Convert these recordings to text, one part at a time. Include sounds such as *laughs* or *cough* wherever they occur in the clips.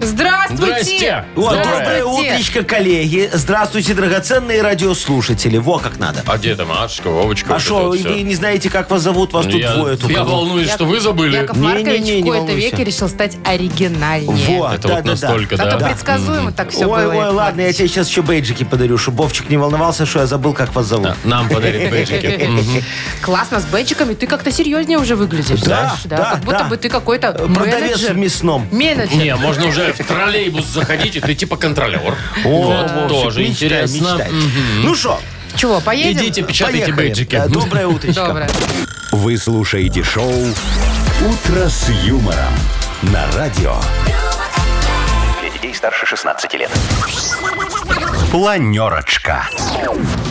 Здравствуйте! Здрасте! Вот, Доброе. утречко, коллеги. Здравствуйте, драгоценные радиослушатели. Во как надо. А где там Машечка, Вовочка? А вот что, вот вы не знаете, как вас зовут? Вас тут я, двое только. я волнуюсь, что вы забыли. Яков Не-не-не, Маркович не в кои-то волнуйся. веке решил стать оригинальнее. Во, Это да, вот да, настолько, А да? то предсказуемо так все ой, было. ой, Яков ладно, я Маркович. тебе сейчас еще бейджики подарю, чтобы Вовчик не волновался, что я забыл, как вас зовут. Да, Нам подарит бейджики. *laughs* Мгм. Классно, с бэджиками ты как-то серьезнее уже выглядишь. Да, знаешь, да, Как будто да. бы ты какой-то Продавец менеджер. в мясном. Менеджер. Не, можно уже в троллейбус заходить, и ты типа контролер. Вот, тоже интересно. Ну что, Чего, поедем? Идите, печатайте поехали. бейджики. Доброе утречко. Доброе. Вы слушаете шоу «Утро с юмором» на радио. Старше 16 лет. Планерочка.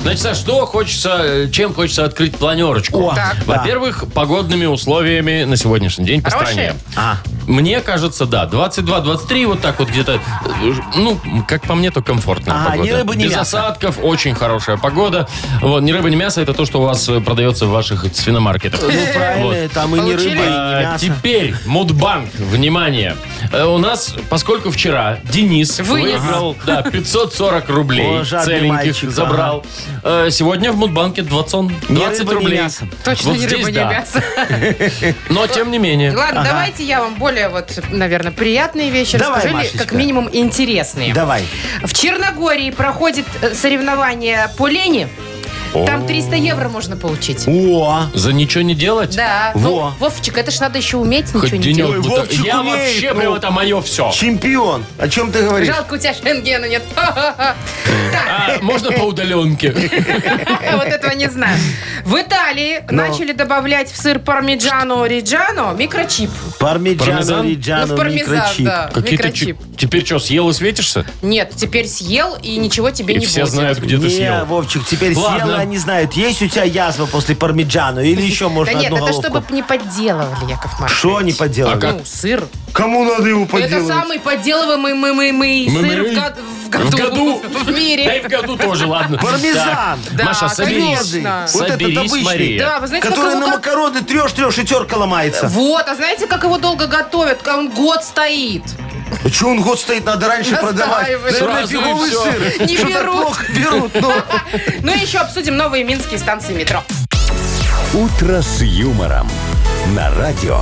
Значит, а что хочется, э, чем хочется открыть планерочку? О, Так. Во-первых, погодными условиями на сегодняшний день по Хорошие? стране. А, Мне кажется, да. 22-23, вот так вот где-то, э, ну, как по мне, то комфортная Ага, погода. ни рыбы, ни Без мяса. осадков, очень хорошая погода. Вот, ни рыба, ни мясо, это то, что у вас э, продается в ваших свиномаркетах. ну правильно, там и не рыба, и не А, мясо. Теперь Мудбанк, внимание. Э, У нас, поскольку вчера Денис Вынес. выиграл да, 540 рублей О, жадный целеньких мальчик, забрал. Э, Сегодня в Мудбанке 20, 20 рыба, ни рублей. мясо. Точно Вот не здесь рыба, не да. мясо. *laughs* Но тем не менее. Ладно, давайте я вам более, вот, наверное, приятные вещи Давай, расскажу, или Машечка. как минимум интересные. Давай. В Черногории проходит э, соревнование по лени. Там 300 евро можно получить. О, За ничего не делать? Да. Во. Ну, Вовчик, это ж надо еще уметь Хоть ничего не денек делать. Будто- Вовчик Я умеет, вообще ну. прям это мое все. чемпион. О чем ты говоришь? Жалко, у тебя шенгена нет. *laughs* А, можно по удаленке? *laughs* Вот этого не знаю. В Италии начали добавлять в сыр пармиджано риджано микрочип. Пармиджано, Пармезан? Ну, риджано, пармезан, микрочип. да. Какие-то Микрочип. чип- Теперь что, съел и светишься? Нет, теперь съел и ничего тебе И не все будет. знают, где ты Не, съел. Вовчик, теперь Ладно. съела, они знают, есть у тебя язва после пармиджано или еще Да можно нет, одну это головку? чтобы не подделывали, Яков Маркович. Что не поделали? А? Ну, сыр. Кому надо его Это поделать? самый подделываемый мы, мы, мы, Мы- сыр мы- в, год- в году. *laughs* В году? В Да и мире. в году тоже, ладно. *laughs* Пармезан. Да, Маша, соберись. конечно. Вот этот Соберись, обычный. Мария. Да, вы знаете, как Который его на макароны трешь-трешь и терка ломается. Вот, а знаете, как его долго готовят? Как Он год стоит. А что он год стоит, надо раньше продавать? Настаивай. Наверное, Сразу и фиговый всё. сыр. Не Что так берут. плохо берут? Ну, *laughs* Ну и еще обсудим новые минские станции метро. «Утро с юмором» на радио.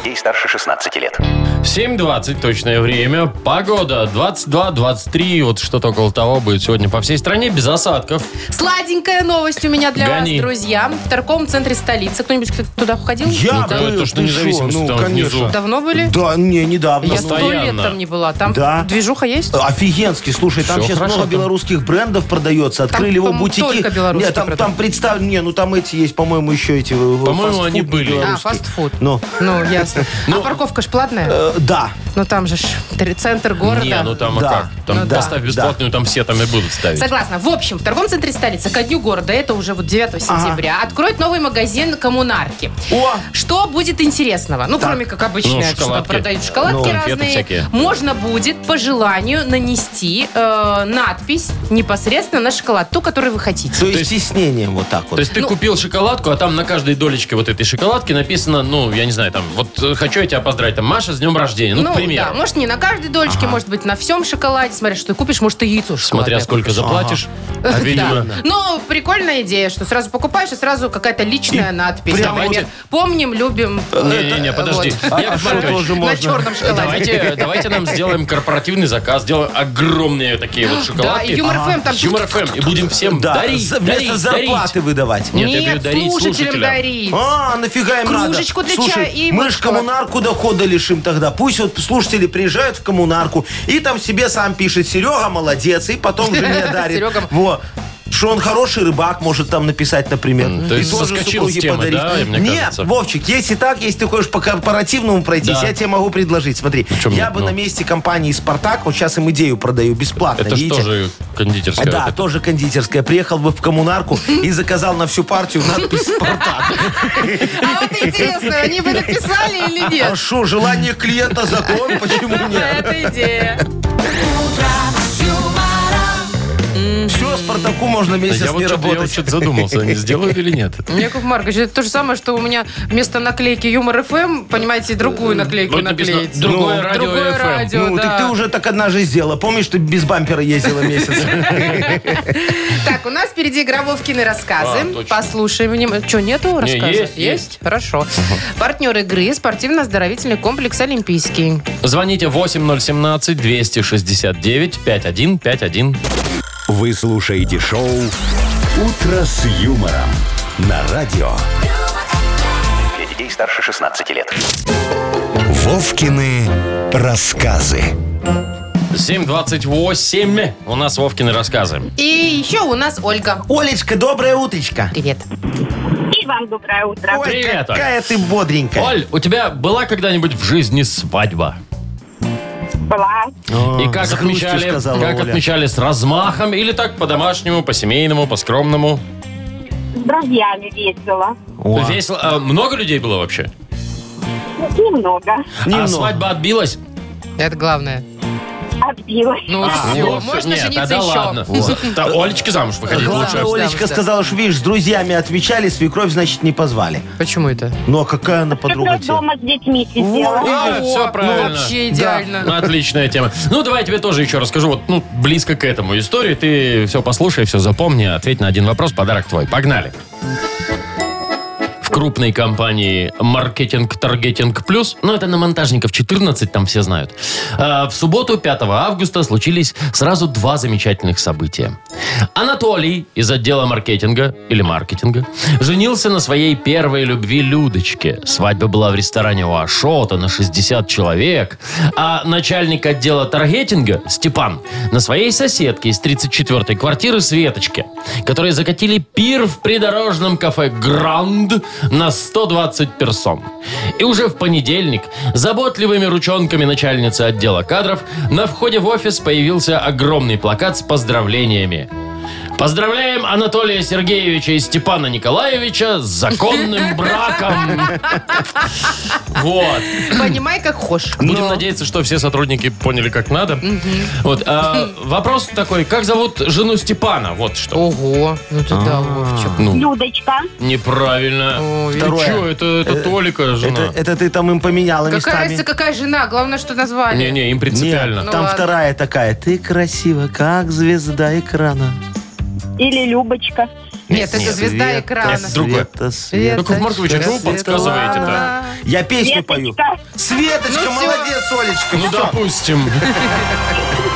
Детей старше 16 лет. 7.20 точное время. Погода 22-23, вот что-то около того будет сегодня по всей стране, без осадков. Сладенькая новость у меня для Гони. вас, друзья. В торговом центре столицы. Кто-нибудь туда ходил? я Ну, какое был, то, что независимость шо, там ну, внизу. конечно. Давно были? Да, не, недавно. Я сто лет Постоянно. там не была. Там Да. движуха есть? Офигенский, слушай, там Всё сейчас хорошо много там. белорусских брендов продается. Открыли его по-моему, бутики. только белорусские Нет, там, продают. там представлены, не, ну там эти есть, по-моему, еще эти. э, По-моему, они были. А, фастфуд. Ну, Ну, ясно. А парковка ж платная? э, да. Ну, там же ж тр- центр города. Не, ну там а как? Там Ну да. поставь бесплатную, там все там и будут ставить. Согласна. В общем, в торговом центре столицы ко дню города, это уже вот 9 сентября, откроют новый магазин коммунарки. О, Что будет интересного? Ну, кроме как обычно, Ну, что шоколадки. продают шоколадки Ну, конфеты разные. всякие. Можно будет по желанию нанести э, надпись непосредственно на шоколад, ту, которую вы хотите. то есть стеснением вот так вот. То есть ты Ну- купил шоколадку, а там на каждой долечке вот этой шоколадки написано, ну, я не знаю, там, вот хочу я тебя поздравить, там, Маша, с днем рождения, ну, к примеру. да, может не на каждой дольчике, может быть на всем шоколаде. Смотря, что ты купишь, может и яйцо Смотря шоколадное сколько купишь. заплатишь. Да. Видимо. Ну, прикольная идея, что сразу покупаешь, и сразу какая-то личная надпись. прямо Например, вот- помним, любим. Не-не-не, подожди. Вот. А Яков что Маркович, тоже На можно? черном шоколаде. Давайте, *laughs* давайте нам сделаем корпоративный заказ, сделаем огромные такие вот *gasps* Да, шоколадки. и Юмор ФМ там... Юмор ФМ. И будем всем Да, дарить, за- дарить, вместо зарплаты дарить. выдавать. Нет, я говорю, дарить слушателям слушателям. дарить. А, нафига им Кружечку надо? для Слушай, чая и мы вот ж шоколад. Коммунарку дохода лишим тогда. Пусть вот слушатели приезжают в коммунарку и там себе сам пишет Серега молодец, и потом жене *laughs* дарит. Серега. Во. Что он хороший рыбак, может там написать, например. М, то И есть тоже соскочил с темы, подарить. да, мне Нет, кажется? Вовчик, если так, если ты хочешь по корпоративному пройтись, Да. я тебе могу предложить. Смотри, чем я нет, бы ну? на месте компании «Спартак», вот сейчас им идею продаю бесплатно, Это видите? тоже кондитерская. Да, вот тоже кондитерская. Приехал бы в коммунарку и заказал на всю партию надпись «Спартак». А вот интересно, они бы написали или А нет? что, желание клиента закон, почему *laughs* нет? Это идея. Все, Спартаку можно месяц Я вот не что-то я вот работать. что-то задумался, они сделают или нет. Яков Маркович, это то же самое, что у меня вместо наклейки Юмор ФМ, понимаете, другую наклейку Вот написано наклеить. «Другое Ну, радио Другое FM». радио, Ну, да. так ты уже так однажды сделала. Помнишь, ты без бампера ездила месяц? *laughs* Так, у нас впереди игра Вовкины рассказы. А. Послушаем. внимательно. Что, нету рассказов? есть, есть. Хорошо. Партнер игры спортивно-оздоровительный комплекс «Олимпийский». Звоните 8017-269-5151. Вы слушаете шоу «Утро с юмором» на радио. Для детей старше 16 лет. Вовкины рассказы. 728. У нас Вовкины рассказы. И еще у нас Ольга. Олечка, доброе утречко. Привет. И вам доброе утро. Ой, Привет, Оль. какая ты бодренькая. Оль, у тебя была когда-нибудь в жизни свадьба? Была. И как с грустью отмечали? сказала Как Оля. отмечали? С размахом или так по-домашнему, по-семейному, по-скромному? С друзьями весело. О, Весело. А много людей было вообще? Немного. А немного. свадьба отбилась? Это главное. Отбилась. Ну А, все, ну, можно нет, жениться тогда еще. ладно. *laughs* Да, Олечке замуж выходить Главное, лучше. Олечка Да, да. сказала, что, видишь, с друзьями отмечали, свекровь, значит, не позвали. Почему это? Ну, а какая она подруга тебе? дома с детьми сидела. А, О, все правильно. Ну, вообще идеально. Ну, Отличная тема. Ну, давай я тебе тоже еще расскажу. Вот, ну, близко к этому истории. Ты все послушай, все запомни, ответь на один вопрос, подарок твой. Погнали. Крупной компании «Маркетинг Таргетинг Плюс», ну, это на монтажников 14, там все знают, а, в субботу, 5 августа, случились сразу два замечательных события. Анатолий из отдела маркетинга, или маркетинга, женился на своей первой любви Людочке. Свадьба была в ресторане у Ашота на 60 человек, а начальник отдела таргетинга, Степан, на своей соседке из 34-й квартиры Светочке, которые закатили пир в придорожном кафе «Гранд» на 120 персон. И уже в понедельник заботливыми ручонками начальницы отдела кадров на входе в офис появился огромный плакат с поздравлениями. Поздравляем Анатолия Сергеевича и Степана Николаевича с законным *laughs* браком. Вот. Понимай, как хочешь. Будем надеяться, что все сотрудники поняли, как надо. Вот. а, вопрос такой, как зовут жену Степана? Вот что. Ого, ну ты да, Вовчик. Ну, Людочка. неправильно. Ой, Ты Второе. чё, это, это Толика жена. Это, это ты там им поменяла Какая местами. разница, какая жена? Главное, что назвали. Не-не, им принципиально. Ну там ладно. вторая такая. Ты красива, как звезда экрана. Или Любочка. Нет, это звезда экрана. Это другое. Света, Света. Яков Маркович, а что вы подсказываете-то? Я песню пою. Светочка. Ну молодец, Олечка. Ну, допустим. *laughs*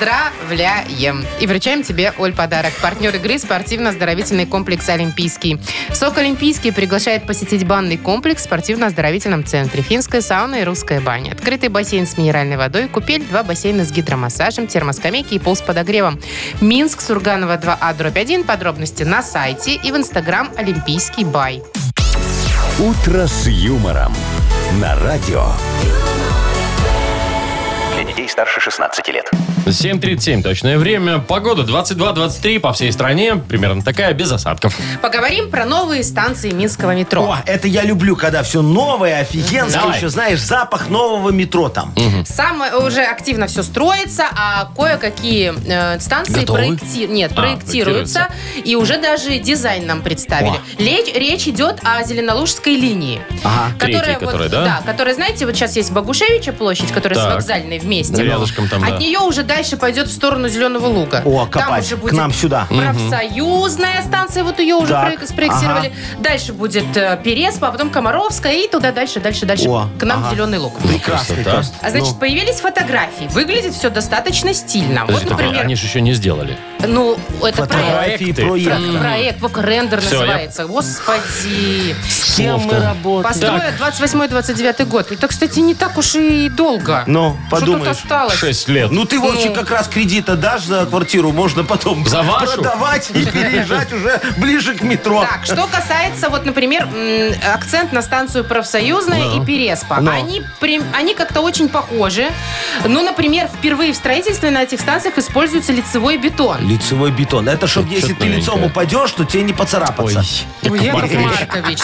Поздравляем! И вручаем тебе, Оль, подарок. Партнер игры спортивно-оздоровительный комплекс «Олимпийский». СОК «Олимпийский» приглашает посетить банный комплекс в спортивно-оздоровительном центре. Финская сауна и русская баня. Открытый бассейн с минеральной водой, купель, два бассейна с гидромассажем, термоскамейки и пол с подогревом. Минск, Сурганова 2А, дробь 1. Подробности на сайте и в инстаграм «Олимпийский бай». «Утро с юмором» на радио. Детей старше 16 лет. 7.37 точное время. Погода 22-23 по всей стране. Примерно такая, без осадков. Поговорим про новые станции Минского метро. О, это я люблю, когда все новое, офигенское. Давай. Еще, знаешь, запах нового метро там. Самое уже активно все строится, а кое-какие э, станции Готовы? проекти- Нет, А, проектируются, и уже даже дизайн нам представили. Лечь- речь идет о Зеленолужской линии. Ага. Третьей, вот, которая, да? которая, знаете, вот сейчас есть Богушевича площадь, которая Так. с вокзальной вместе. Рядышком там, От да. нее уже дальше пойдет в сторону Зеленого луга. О, Там копать. уже К будет нам сюда. профсоюзная станция, вот ее уже Так, проек- спроектировали. Дальше будет э, Переспа, а потом Комаровская, и туда дальше, дальше, дальше. О, к нам ага. Зеленый луг. Прекрасный Красота. тост. А значит, Ну, появились фотографии. Выглядит все достаточно стильно. Подожди, вот, например, Они же еще не сделали. ну, это проект. фотографии, Проекты. проект. Проект, вот рендер Всё, я- называется. Господи. С кем мы работаем? Построят 28-29 год. Это, кстати, не так уж и долго. Ну, Что тут подумаешь. Осталось? 6 лет. Ну ты, Вовчик, Вовчик, как раз кредита дашь за квартиру, можно потом За вашу? продавать и *laughs* переезжать уже ближе к метро. Так, что касается, вот, например, м, акцент на станцию Профсоюзная и Переспа. Они, прям- они как-то очень похожи. Ну, например, впервые в строительстве на этих станциях используется лицевой бетон. Лицевой бетон. Это чтобы, если ты лицом новенькое. упадешь, то тебе не поцарапаться. Ой, Яков Маркович. Маркович.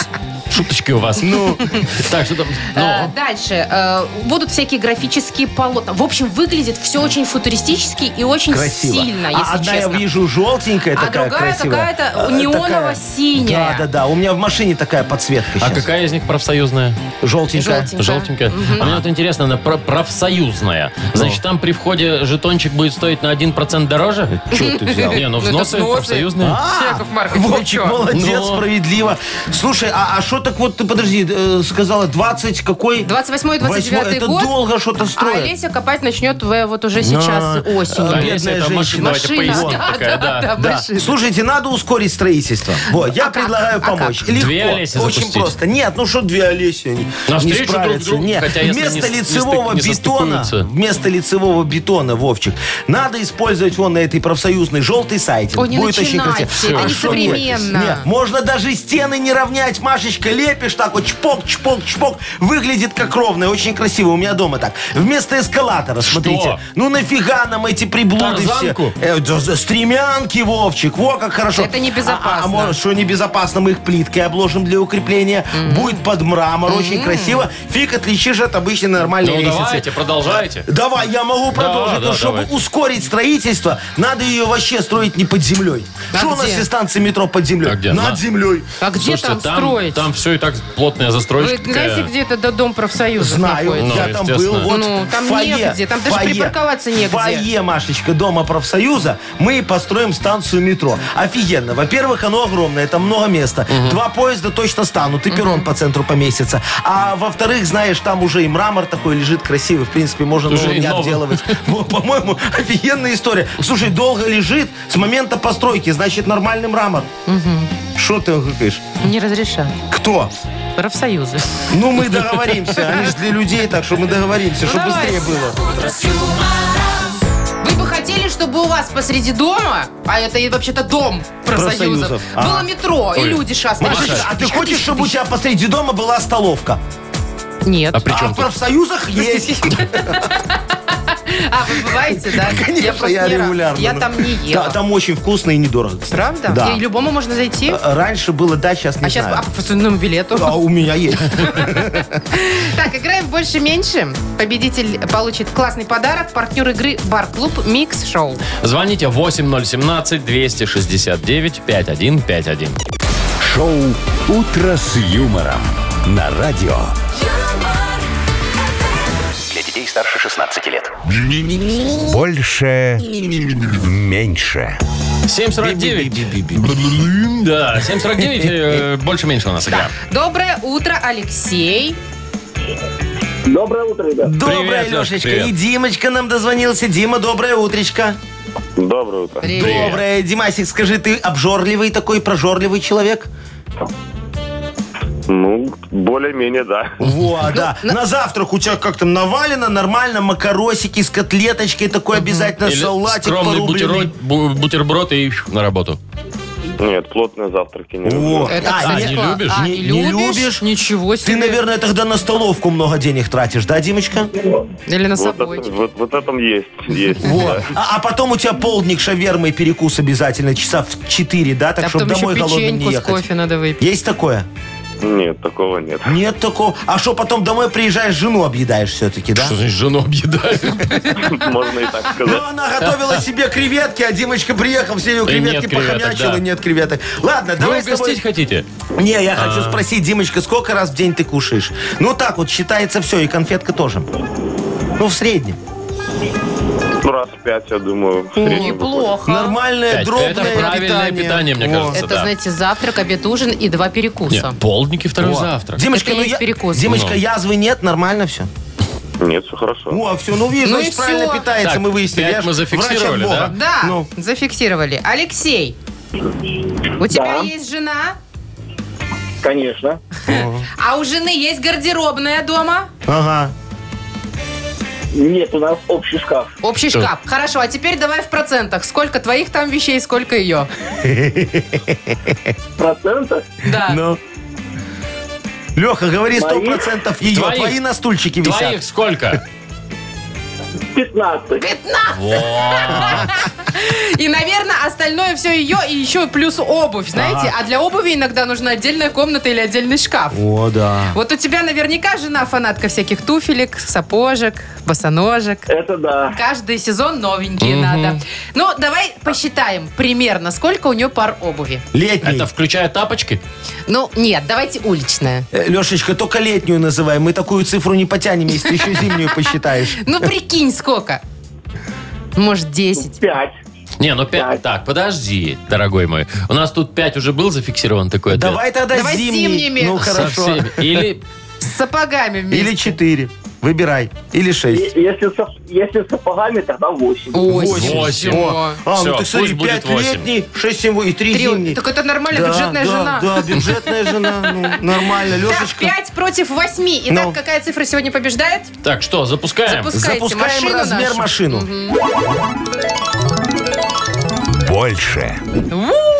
Шуточки у вас. Ну. *laughs* Так, что там? Э, Ну, Дальше. Э, Будут всякие графические полотна. В общем, выглядит все очень футуристически и очень Красиво. сильно, если а одна честно. я вижу желтенькая А такая другая красивая. какая-то Э, неоново-синяя. Да, да, да. У меня в машине такая подсветка а сейчас. какая из них профсоюзная? Желтенькая. Желтенькая. Желтенькая. А мне вот интересно, она про- профсоюзная. Ну. Значит, там при входе жетончик будет стоить на 1% дороже? Что ты взял? Не, ну Ну, это взносы взносы. профсоюзные. А, Яков Маркович, вы Вовчик, чё? молодец, Ну. справедливо. Слушай, а что так вот, ты подожди, э, сказала 20 какой? 28 29 Восьмой. Это год. долго что-то А строят. Олеся копать начнет в- вот уже сейчас А, осенью. а, Олеся, бедная это женщина. машина, давайте Машина. поясним Да, такая, да, да. да, Да. машина. Слушайте, надо ускорить строительство. Вот, я А как? предлагаю А как? помочь. Легко. Две Олеси Очень запустить? просто. Нет, ну что две Олеси? Они Навстречу не друг справятся. другу, Нет. хотя если Вместо не- не лицевого стык- не бетона, состыкуются. вместо лицевого бетона, Вовчик, надо использовать вон на этой профсоюзной желтый сайт. Ой, не Будет очень начинайте, красиво. это А что нет? современно. Нет, можно даже стены не равнять. Машечка, лепишь так вот, чпок, чпок, чпок. Выглядит как ровно, очень красиво. У меня дома так. Вместо эскалатора, смотрите. Ну нафига нам эти приблуды Тарзанку? все? Э, стремянки, Вовчик. Во, как хорошо. Это небезопасно. А, а может, что небезопасно, мы их плиткой обложим для укрепления. Будет под мрамор, очень красиво. Фиг отличишь от обычной нормальной Ну лестницы. давайте, продолжайте. Давай, я могу продолжить. да, но чтобы давайте. ускорить строительство, надо ее вообще строить не под землей. А Что у нас где? все станции метро под землей? А где? Над На- землей. А где Слушайте, там, строить? Там все и так плотная Вы застройка. знаете, такая. где это до Дом профсоюза Знаю, находится? я Ну, там был. естественно. Вот Ну, там в фойе, негде, там даже фойе. припарковаться негде. Фойе, Машечка, дома профсоюза, мы построим станцию метро. Офигенно. Во-первых, оно огромное, там много места. Два поезда точно станут, и перрон по центру поместится. А во-вторых, знаешь, там уже и мрамор такой лежит красивый. В принципе, можно Уже не обделывать. *laughs* Вот, По-моему, офигенная история. Слушай, долго лежит с момента постройки, значит, нормальный мрамор. Что ты гыкаешь? Не разрешают. Кто? Профсоюзы. Ну, мы договоримся. Они же для людей, так что мы договоримся, Ну, чтобы давайте. быстрее было. Вы бы хотели, чтобы у вас посреди дома, а это и вообще-то дом профсоюзов, Профсоюзов. было метро, и Ой. люди шастали. Машечка, а ты хочешь, чтобы у тебя посреди дома была столовка? Нет. А при А чем в тут? профсоюзах есть. *laughs* А, вы бываете, да? *laughs* Конечно, я не регулярно. Я там не Да, ела. Там очень вкусно и недорого. кстати. Правда? Да. И любому можно зайти? Э, Раньше было да, сейчас не А сейчас знаю. а, по вкусному билету. А у меня есть. *laughs* Так, играем больше-меньше. Победитель получит классный подарок. Партнер игры Бар-клуб Микс Шоу. Звоните 8017-269-5151. Шоу «Утро с юмором» на радио. Старше 16 лет. Больше. Меньше. 749. Да, 749. э, Больше-меньше у нас игра. Доброе утро, Алексей. Доброе утро, ребят. Доброе, Леш, Лешечка. привет. И Димочка нам дозвонился. Дима, доброе утречко. Доброе утро. Привет. Доброе. Димасик, скажи, ты обжорливый такой, прожорливый человек? Ну, более-менее, да. Во, да. На завтрак у тебя как там навалено, нормально, макаросики с котлеточкой, такой обязательно Или салатик скромный порубленный. бутерброд, бу- бутерброд и на работу. Нет, плотные завтраки не О, люблю. Это, а, кстати, не класс. любишь? А, Не- не, не любишь? любишь? Ничего себе. Ты, наверное, тогда на столовку много денег тратишь, да, Димочка? Или на Вот, собой. это- вот, вот этом есть. есть Вот. А, а потом у тебя полдник шавермы и перекус обязательно, часа в 4, да? Так, а чтобы домой голодным не печеньку с ехать. кофе надо выпить. Есть такое? Нет, такого нет. Нет такого. А что, потом домой приезжаешь, жену объедаешь все-таки, да? Что значит жену объедают? Можно и так Ну, сказать. она готовила себе креветки, а Димочка приехал, все ее креветки похомячил, и нет креветок. Ладно, Вы давай тобой... угостить хотите? Не, я хочу спросить, Димочка, сколько раз в день ты кушаешь? Ну, так вот, считается все, и конфетка тоже. Ну, в среднем. Ну, раз в пять, я думаю, в среднем выходит. Неплохо. Нормальное, Пять. дробное Это правильное питание, мне Во. кажется. Это, да. знаете, завтрак, обед, ужин и два перекуса. Нет, полдники, второй Во. завтрак. Димочка, Это ну есть я- перекус. Димочка, Ну. язвы нет, нормально все. Нет, все хорошо. О, все, ну видишь, Ну значит, и правильно всё. питается, Так, мы выяснили. пять Я ж мы зафиксировали, врач от Бога. Да, Ну. зафиксировали. Алексей, у тебя есть жена, Конечно. а у жены есть гардеробная дома? Ага. Нет, у нас общий шкаф. Общий Что? шкаф. Хорошо, а теперь давай в процентах. Сколько твоих там вещей, сколько ее? Процентов? Да. Ну. Леха, говори сто Моих? процентов ее. Твоих? Твои на стульчике висят. Твоих сколько? 15. Вот. *laughs* И, наверное, остальное все ее и еще плюс обувь, знаете? А для обуви иногда нужна отдельная комната или отдельный шкаф. О, да. Вот у тебя наверняка жена фанатка всяких туфелек, сапожек, босоножек. Это да. Каждый сезон новенькие надо. Ну, давай посчитаем примерно, сколько у нее пар обуви. Летний. Это включая тапочки? Ну, нет, давайте уличная. Э, Лешечка, только летнюю называем. Мы такую цифру не потянем, если ты еще зимнюю посчитаешь. Ну, прикинь, сколько? Может, 10. 5. Не, ну пять. Пять. Так, подожди, дорогой мой. У нас тут пять уже был зафиксирован такой ответ. Давай тогда Давай с зимний. зимними. Ну, Со хорошо. всеми. Или С сапогами вместе. Или четыре. Выбирай. Или шесть. Если, со- если с сапогами, тогда 8. Восемь. Восемь. О, а, Всё, ну ты смотри, пусть будет пять восемь. летний, шесть зимой и три Три. зимний. Так это нормально, Да, бюджетная да, жена. Да, бюджетная жена. Ну, нормально. Так, Лешечка. 5 против 8. Итак, Ну. какая цифра сегодня побеждает? Так, что, запускаем? Запускайте Запускаем машину размер нашу. машину. Больше.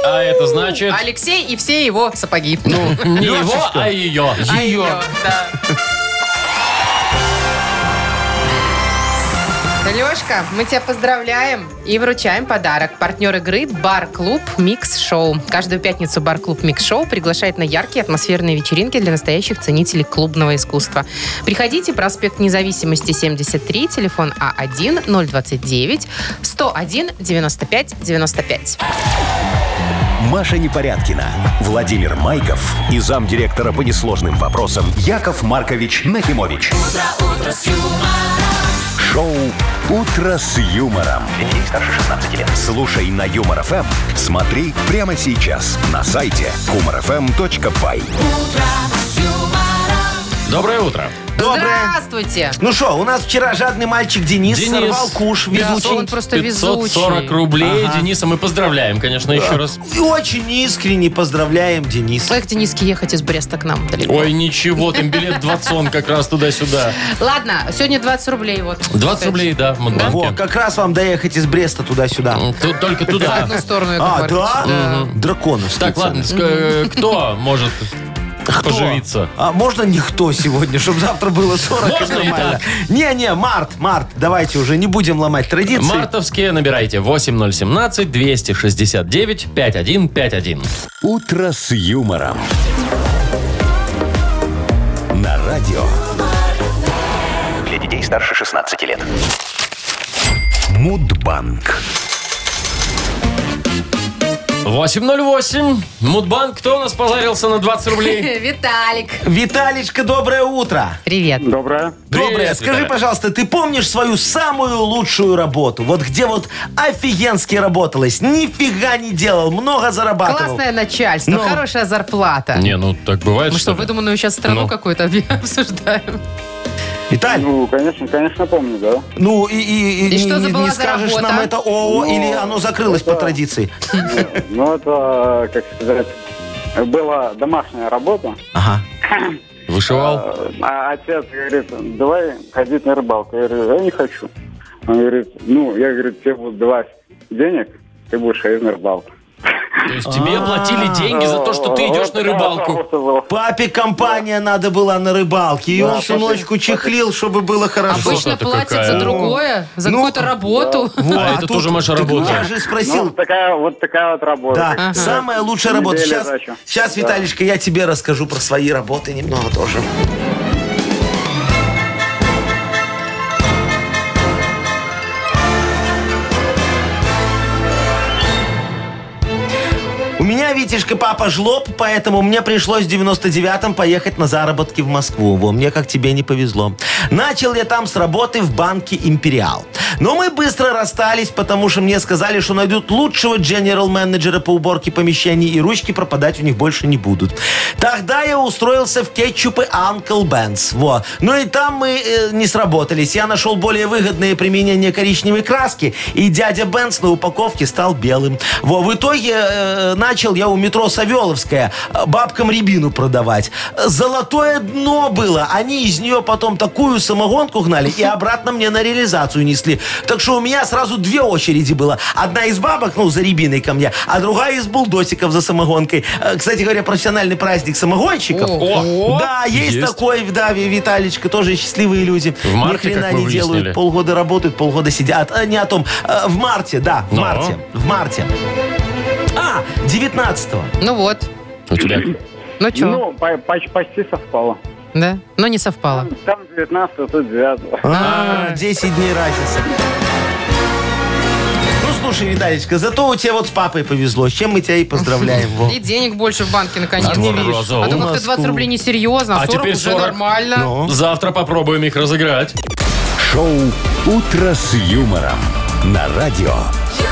А это значит... Алексей и все его сапоги. Не его, а ее. А Ее. да. Лешка, мы тебя поздравляем и вручаем подарок. Партнер игры «Бар-клуб Микс Шоу». Каждую пятницу «Бар-клуб Микс Шоу» приглашает на яркие атмосферные вечеринки для настоящих ценителей клубного искусства. Приходите, проспект Независимости, 73, телефон А А1-029 101 95 95. Маша Непорядкина, Владимир Майков и замдиректора по несложным вопросам Яков Маркович Нахимович. Шоу Утро с юмором. Детей старше 16 лет. Слушай на Юмор ФМ, смотри прямо сейчас на сайте humorfm.by. Доброе утро. Доброе. Здравствуйте! Ну что, у нас вчера жадный мальчик Денис, Денис. сорвал куш везучий. Он просто 540 везучий. рублей. Ага. Дениса мы поздравляем, конечно, еще раз. И очень искренне поздравляем Денис. Эх, Дениски, ехать из Бреста к нам далеко. Ой, ничего, там билет 20 как раз туда-сюда. Ладно, сегодня 20 рублей. Вот, 20 кстати. рублей, да, в Во, Мудбанке. как раз вам доехать из Бреста туда-сюда. Тут только В туда. одну сторону, А, да? Драконовские Так, ладно, э, кто может Кто? поживиться? А можно никто сегодня, чтобы завтра было 40 Можно и нормально? так. Не-не, март, март, давайте уже не будем ломать традиции. Мартовские набирайте 8017-269-5151. Утро с юмором. На радио Для детей старше 16 лет. Мудбанк. 808. Мудбанк, кто у нас позарился на 20 рублей? *laughs* Виталик. Виталичка, доброе утро. Привет. Доброе. Доброе. Привет, Скажи, Виталик. пожалуйста, ты помнишь свою самую лучшую работу? Вот где вот офигенски работалось, нифига не делал, много зарабатывал. Классное начальство, Ну. хорошая зарплата. Не, ну так бывает, Мы что, ли? выдуманную сейчас страну Ну. какую-то *laughs* обсуждаем? Виталь, ну, Ну, конечно, конечно, помню, да. и, и, И что за не, не скажешь работа? нам это ООО Ну, или оно закрылось по это- традиции? *laughs* Ну, это, как сказать, была домашняя работа. Ага. *clears throat* Вышивал? А отец говорит, давай ходить на рыбалку. Я говорю, я не хочу. Он говорит, ну, я, говорит, тебе буду давать денег, ты будешь ходить на рыбалку. То есть тебе платили деньги за то, что ты идешь на рыбалку? Папе компания надо была на рыбалке, и он сыночку чехлил, чтобы было хорошо. Обычно платят за другое, за Ну, какую-то работу. *laughs* Вот, А это тоже Маша работа. Я же спросил, Ну, такая, вот такая вот работа. Да, самая лучшая работа. Сейчас. Виталичка, я тебе расскажу про свои работы немного тоже. Витишка, папа жлоб, поэтому мне пришлось в 99-м поехать на заработки в Москву. Во, мне как тебе не повезло. Начал я там с работы в банке «Империал». Но мы быстро расстались, потому что мне сказали, что найдут лучшего дженерал-менеджера по уборке помещений, и ручки пропадать у них больше не будут. Тогда я устроился в кетчупы Uncle Ben's. Во. Ну и там мы э, не сработались. Я нашел более выгодное применение коричневой краски, и дядя Бенс на упаковке стал белым. Во. В итоге э, начал я у метро Савеловская бабкам рябину продавать. Золотое дно было. Они из нее потом такую самогонку гнали и обратно мне на реализацию несли. Так что у меня сразу две очереди было. Одна из бабок, ну, за рябиной ко мне, а другая из булдосиков за самогонкой. Э, Кстати говоря, профессиональный праздник самогонщиков. О, Да, есть, есть. такой, да, Ви- Виталичка, тоже счастливые люди. В марте, Ни хрена не делают. Полгода работают, полгода сидят. А, не о том. Э, В марте, да, в Но. марте. В марте. А, 19-го. Ну вот. у тебя... Ну что, Ну, по- поч- почти совпало. да? Но не совпало. Там 19 тут 9 А, 10 дней разница. Ну, слушай, Виталичка, зато у тебя вот с папой повезло. С чем мы тебя и поздравляем. Во. И денег больше в банке наконец-то. Два раза. А то У как-то нас 20 у- рублей несерьезно, а А 40 теперь уже 40. нормально. Ну. Завтра попробуем их разыграть. Шоу «Утро с юмором» на радио. Детей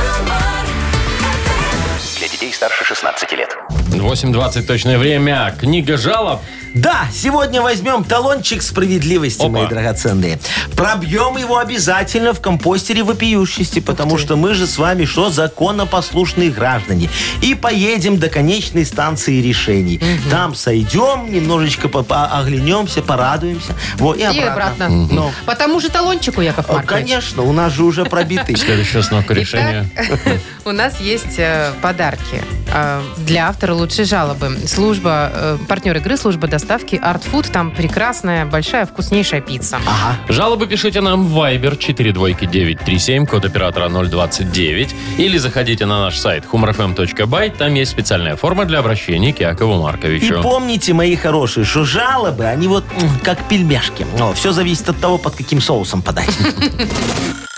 старше 16 лет. 8.20 точное время. Книга жалоб. Да, сегодня возьмем талончик справедливости, Опа. мои драгоценные. Пробьем его обязательно в компостере вопиющести, потому что мы же с вами что, законопослушные граждане. И поедем до конечной станции решений. Там сойдем, немножечко по- по- оглянемся, порадуемся. Вот, и И обратно. обратно. Ну, По тому же талончику, Яков Маркович. конечно, у нас же уже пробитый. *laughs* Следующая остановка решения. *laughs* У нас есть э, подарки э, для автора лучшей жалобы. Служба, э, партнер игры, служба доставки Art Food. Там прекрасная, большая, вкуснейшая пицца. Ага. Жалобы пишите нам в Viber 42937, код оператора 029. Или заходите на наш сайт humorfm.by. Там есть специальная форма для обращения к Якову И Марковичу. помните, мои хорошие, что жалобы, они вот как пельмешки. все зависит от того, под каким соусом подать.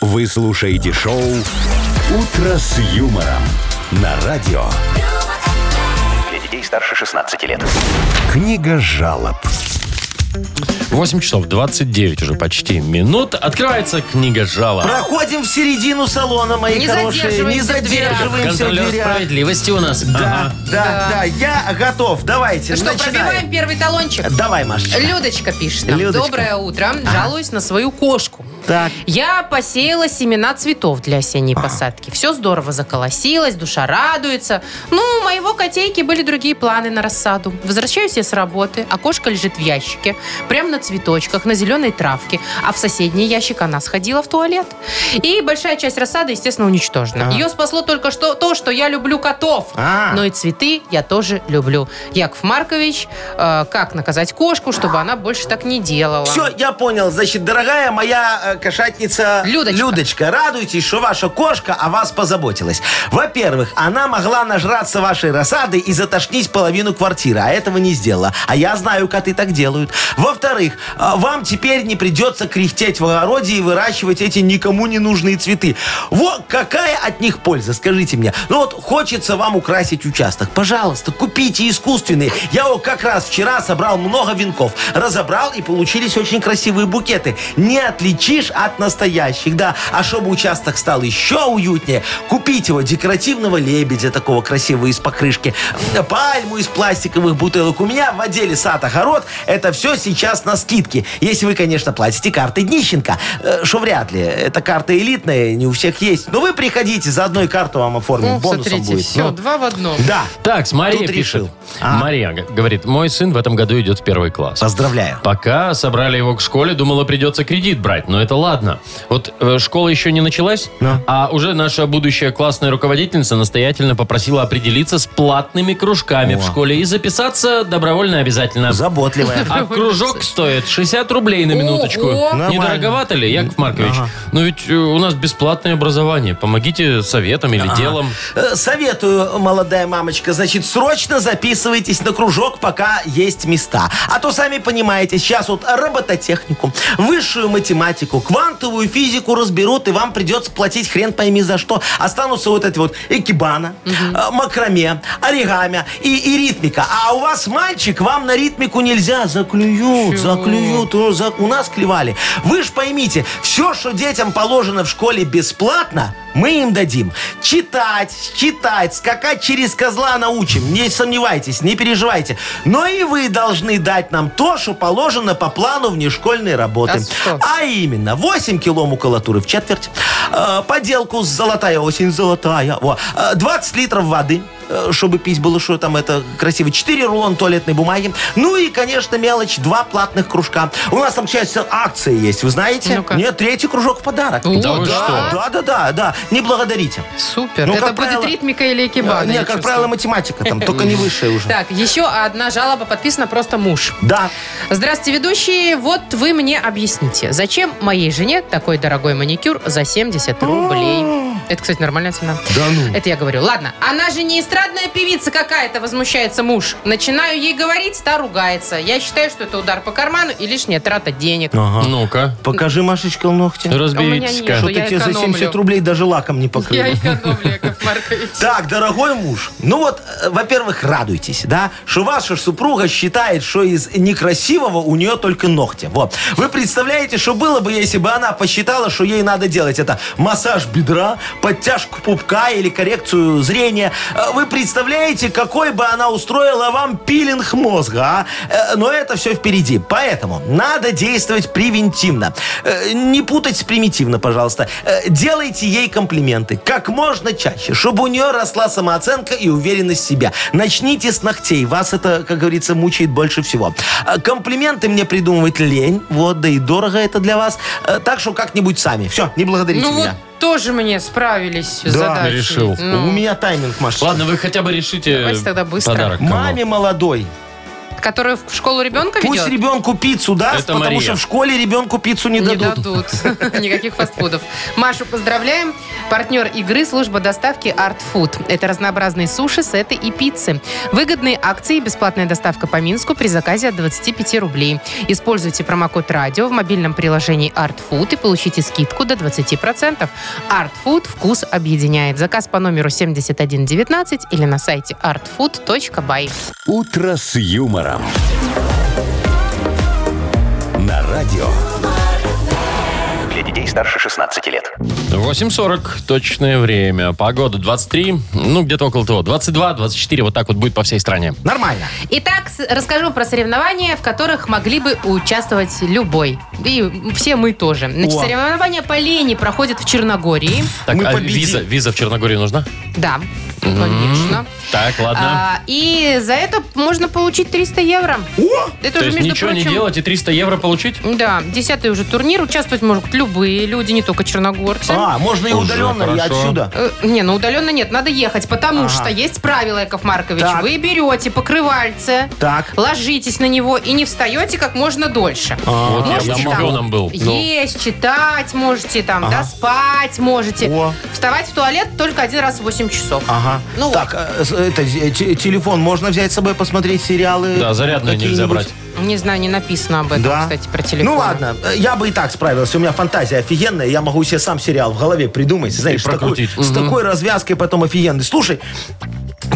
Вы слушаете шоу «Утро с юмором» на радио. Старше 16 лет. Книга жалоб. 8 часов 29 уже почти минут. Открывается книга жалоб. Проходим в середину салона, мои Не хорошие. Не задерживаемся в дверях. задерживаемся в Контролер дверях. справедливости у нас. Да, Ага. да, да, я готов. Давайте, Что, начинаем. пробиваем первый талончик? Давай, Машечка. Людочка пишет нам. Людочка. Доброе утро. Жалуюсь на свою кошку. Так. Я посеяла семена цветов для осенней посадки. Все здорово заколосилось, душа радуется. Ну, у моего котейки были другие планы на рассаду. Возвращаюсь я с работы, а кошка лежит в ящике, прямо на цветочках, на зеленой травке. А в соседний ящик она сходила в туалет. И большая часть рассады, естественно, уничтожена. Ее спасло только что то, что я люблю котов. А. Но и цветы я тоже люблю. Яков Маркович, э, как наказать кошку, чтобы она больше так не делала? Все, я понял. Значит, дорогая моя э, кошатница Людочка. радуйтесь, что ваша кошка о вас позаботилась. Во-первых, она могла нажраться вашей рассады и затошнить половину квартиры, а этого не сделала. А я знаю, коты так делают. Во-вторых, э, вам теперь не придется кряхтеть в огороде и выращивать эти никому не нужные цветы. Вот какая от них польза, скажите мне. Ну вот хочется вам украсить участок. Пожалуйста, купите искусственные. Я вот как раз вчера собрал много венков. Разобрал и получились очень красивые букеты. Не отличишь от настоящих, да. А чтобы участок стал еще уютнее, купите его декоративного лебедя такого красивого из покрышки, пальму из пластиковых бутылок. У меня в отделе сад-огород это все сейчас на скидке. Если вы, конечно, платите картой Днищенко. Э, Что вряд ли. Эта карта элитная, не у всех есть. Но вы приходите, за одной карту вам оформим. Ну, Бонусом смотрите, будет. все, Ну, два в одном. Да. Так, с Мария Тут пишет. решил. А. Мария говорит, мой сын в этом году идет в первый класс. Поздравляю. Пока собрали его к школе, думала, придется кредит брать, но это ладно. Вот э, школа еще не началась, Ну. а уже наша будущая классная руководительница настоятельно попросила определиться с платными кружками в школе и записаться добровольно обязательно. Заботливая. А кружок стоит 60 рублей на минуточку. Ого! Не Нормально. дороговато ли, Яков Маркович? Ну ведь э, у нас бесплатное образование. Помогите советом или делом. Э, Советую, молодая мамочка, значит, срочно записывайтесь на кружок, пока есть места. А то, сами понимаете, сейчас вот робототехнику, высшую математику, математику, квантовую физику разберут, и вам придется платить хрен пойми за что. Останутся вот эти вот экибана, э, макраме, оригами и, и ритмика. А у вас мальчик, вам на ритмику нельзя. Заклюют, Чего? заклюют. Ну, за- У нас клевали. Вы ж поймите, все, что детям положено в школе бесплатно, мы им дадим. Читать, читать, скакать через козла научим. Не сомневайтесь, не переживайте. Но и вы должны дать нам то, что положено по плану внешкольной работы. А? А именно, 8 кило макулатуры в четверть, э, поделку золотая осень, золотая, во, э, 20 литров воды, э, чтобы пить было, что там это красиво, 4 рулона туалетной бумаги, ну и, конечно, мелочь, два платных кружка. У нас там часть акции есть, вы знаете? Ну-ка. Нет, третий кружок в подарок. О, Да да? что? Да, да, да, да. Не благодарите. Супер. Ну, Это как будет правило- ритмика или экибана? Не, я как чувствую. правило, математика там, только не высшая уже. Так, еще одна жалоба подписана просто муж. Да. Здравствуйте, ведущие. Вот вы мне объясните, зачем моей жене такой дорогой маникюр за 70 рублей? Это, кстати, нормальная цена. Да ну. Это я говорю. Ладно, она же не эстрадная певица какая-то, возмущается муж. Начинаю ей говорить, та ругается. Я считаю, что это удар по карману и лишняя трата денег. Ага. Ну-ка, Покажи, Машечка, ногти. разберитесь-ка. что Что-то я тебе за экономлю. 70 рублей даже лаком не покрыли. Я экономлю, Яков Маркович. *laughs* Так, дорогой муж, ну вот, э, во-первых, радуйтесь, да, что ваша супруга считает, что из некрасивого у нее только ногти. Вот. Вы представляете, что было бы, если бы она посчитала, что ей надо делать это массаж бедра, подтяжку пупка или коррекцию зрения. Э, Вы представляете, какой бы она устроила вам пилинг мозга, а? Э, Но это все впереди. Поэтому надо действовать превентивно. Э, Не путать с примитивно, пожалуйста. Делайте ей комплименты как можно чаще, чтобы у нее росла самооценка и уверенность в себе. Начните с ногтей. Вас это, как говорится, мучает больше всего. Комплименты мне придумывать лень. Вот, да и дорого это для вас. Так что как-нибудь сами. Все, не благодарите Ну вот меня. Тоже мне справились с Да, задачей. решил. Ну, У меня тайминг, Маша. Ладно, вы хотя бы решите Давайте тогда быстро. подарок кому. Маме молодой. Которую в школу ребенка Пусть ведет? ребенку пиццу даст, Это потому Мария. что в школе ребенку пиццу не, Не дадут. дадут. *laughs* Никаких фастфудов. Машу поздравляем. Партнер игры служба доставки Art Food. Это разнообразные суши, сеты и пиццы. Выгодные акции и бесплатная доставка по Минску при заказе от 25 рублей. Используйте промокод радио в мобильном приложении Art Food и получите скидку до 20%. Art Food вкус объединяет. Заказ по номеру 7119 или на сайте artfood.by. «Утро с юмором». На радио. Детей старше 16 лет. 8.40 точное время. Погода 23, ну где-то около того. 22, 24, вот так вот будет по всей стране. Нормально. Итак, расскажу про соревнования, в которых могли бы участвовать любой. И все мы тоже. Значит, О. соревнования по лени проходят в Черногории. Так, Мы а победим. виза, виза в Черногории нужна? Да, конечно. Так, ладно. А, и за это можно получить 300 евро. О! Это То уже, есть между ничего не прочим, делать и 300 евро получить? Да, десятый уже турнир. Участвовать могут любые люди, не только черногорцы. А, можно и Уже удаленно, и хорошо. отсюда. Э, Не, ну удаленно нет, надо ехать, потому Ага. что есть правило, Яков Маркович. Так. Вы берете покрывальце, Так. ложитесь на него и не встаете как можно дольше. Вот я Можете там миллионом был. Ну. Есть, читать можете, там, да, спать можете. О. Вставать в туалет только один раз в 8 часов. Ага. Ну так, э, с- это, э, те- телефон можно взять с собой посмотреть сериалы? Да, зарядную нельзя какие-нибудь? брать. Не знаю, не написано об этом, Да. кстати, про телефон. Ну ладно, э, я бы и так справился. У меня фантазия офигенная. Я могу себе сам сериал в голове придумать. Знаешь, с такой, прокрутить. с такой развязкой потом офигенной. Слушай,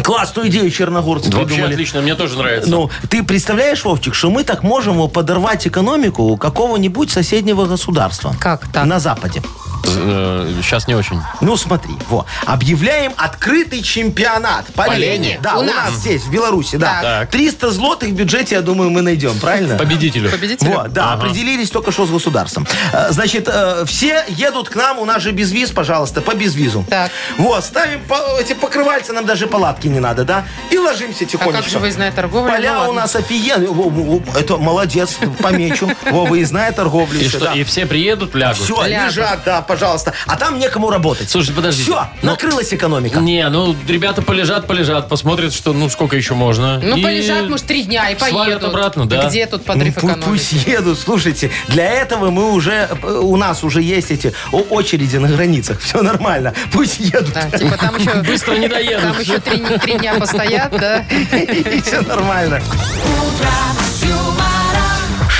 классную идею черногорцы Вообще придумали. отлично, мне тоже нравится. Ну, ты представляешь, Вовчик, что мы так можем подорвать экономику какого-нибудь соседнего государства? Как так? На Западе. Сейчас не очень. Ну, смотри, во. Объявляем открытый чемпионат по, По лени. лени? Да, У у, нас. нас. здесь, в Беларуси, да. Так. 300 злотых в бюджете, я думаю, мы найдем, правильно? Победителю. Победитель? Вот, да, определились только что с государством. Э, Значит, э, все едут к нам, у нас же без виз, пожалуйста, по безвизу. Так. Вот, ставим по- эти покрывальца, нам даже палатки не надо, да? И ложимся А тихонечко. как же выездная торговля? Поля Ну, у нас офигенные. Во, во, во, Это молодец, помечу. Во, выездная торговля. И что, да. и все приедут, лягут? Все, Лягут. лежат, да, пожалуйста. А там некому работать. Слушай, подождите. Все, Ну, накрылась экономика. Не, ну, ребята полежат, полежат, посмотрят, что, ну, сколько еще можно. Ну, И полежат, может, три дня и свалят поедут. обратно, да. Где тут подрыв Ну, экономики? Пусть едут, слушайте. Для этого мы уже, э, у нас уже есть эти очереди на границах. Все нормально. Пусть едут. Да, типа там еще... *laughs* Быстро не доедут. Там еще три, три дня постоят, да? *laughs* Все нормально.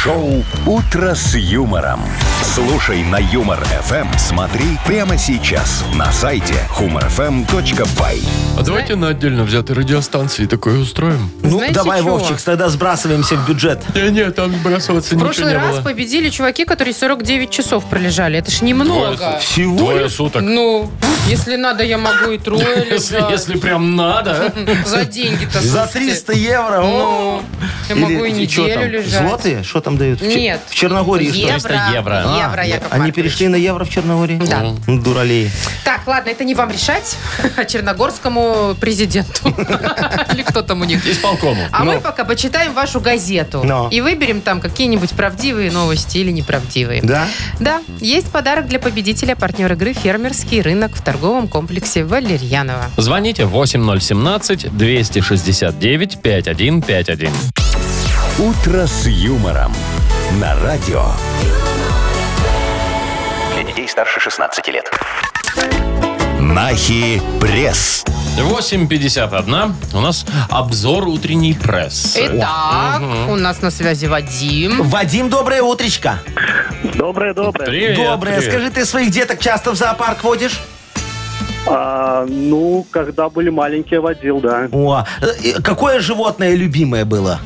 Шоу «Утро с юмором». Слушай на Юмор ФМ. Смотри прямо сейчас на сайте humorfm.by. А давайте на отдельно взятой радиостанции такое устроим. Ну, Знаете давай, чего? Вовчик, тогда сбрасываемся в бюджет. Не, не, там сбрасываться В ничего прошлый не раз было. победили чуваки, которые 49 часов пролежали. Это ж немного. Всего Двое суток. Ну, если надо, я могу и трое Если, лежать. *laughs* если прям надо. За деньги-то, За слушайте. 300 евро? о. Ну, я могу и чё неделю лежать. Злотые? Что там дают? В Чер- Нет. В Черногории что? Евро. 300 евро. Евро, А, Яков Они Маркович. перешли на евро в Черногории? Да. Ну, Дуралеи. Так, ладно, это не вам решать, а *laughs* черногорскому президенту. *laughs* Или кто там у них. Исполкому. А Ну. мы пока почитаем вашу газету. Но. И выберем там какие-нибудь правдивые новости или неправдивые. Да? Да, есть подарок для победителя, партнер игры «Фермерский рынок» в торговом комплексе «Валерьянова». Звоните 8017-269-5151. «Утро с юмором» на радио. Для детей старше 16 лет. Нахи пресс. 8.51. У нас обзор утренней прессы. Итак, у нас на связи Вадим. Вадим, доброе утречко. Доброе, доброе. Привет, доброе. привет. Скажи, ты своих деток часто в зоопарк водишь? А, ну, когда были маленькие, водил, да. О, э, какое животное любимое было?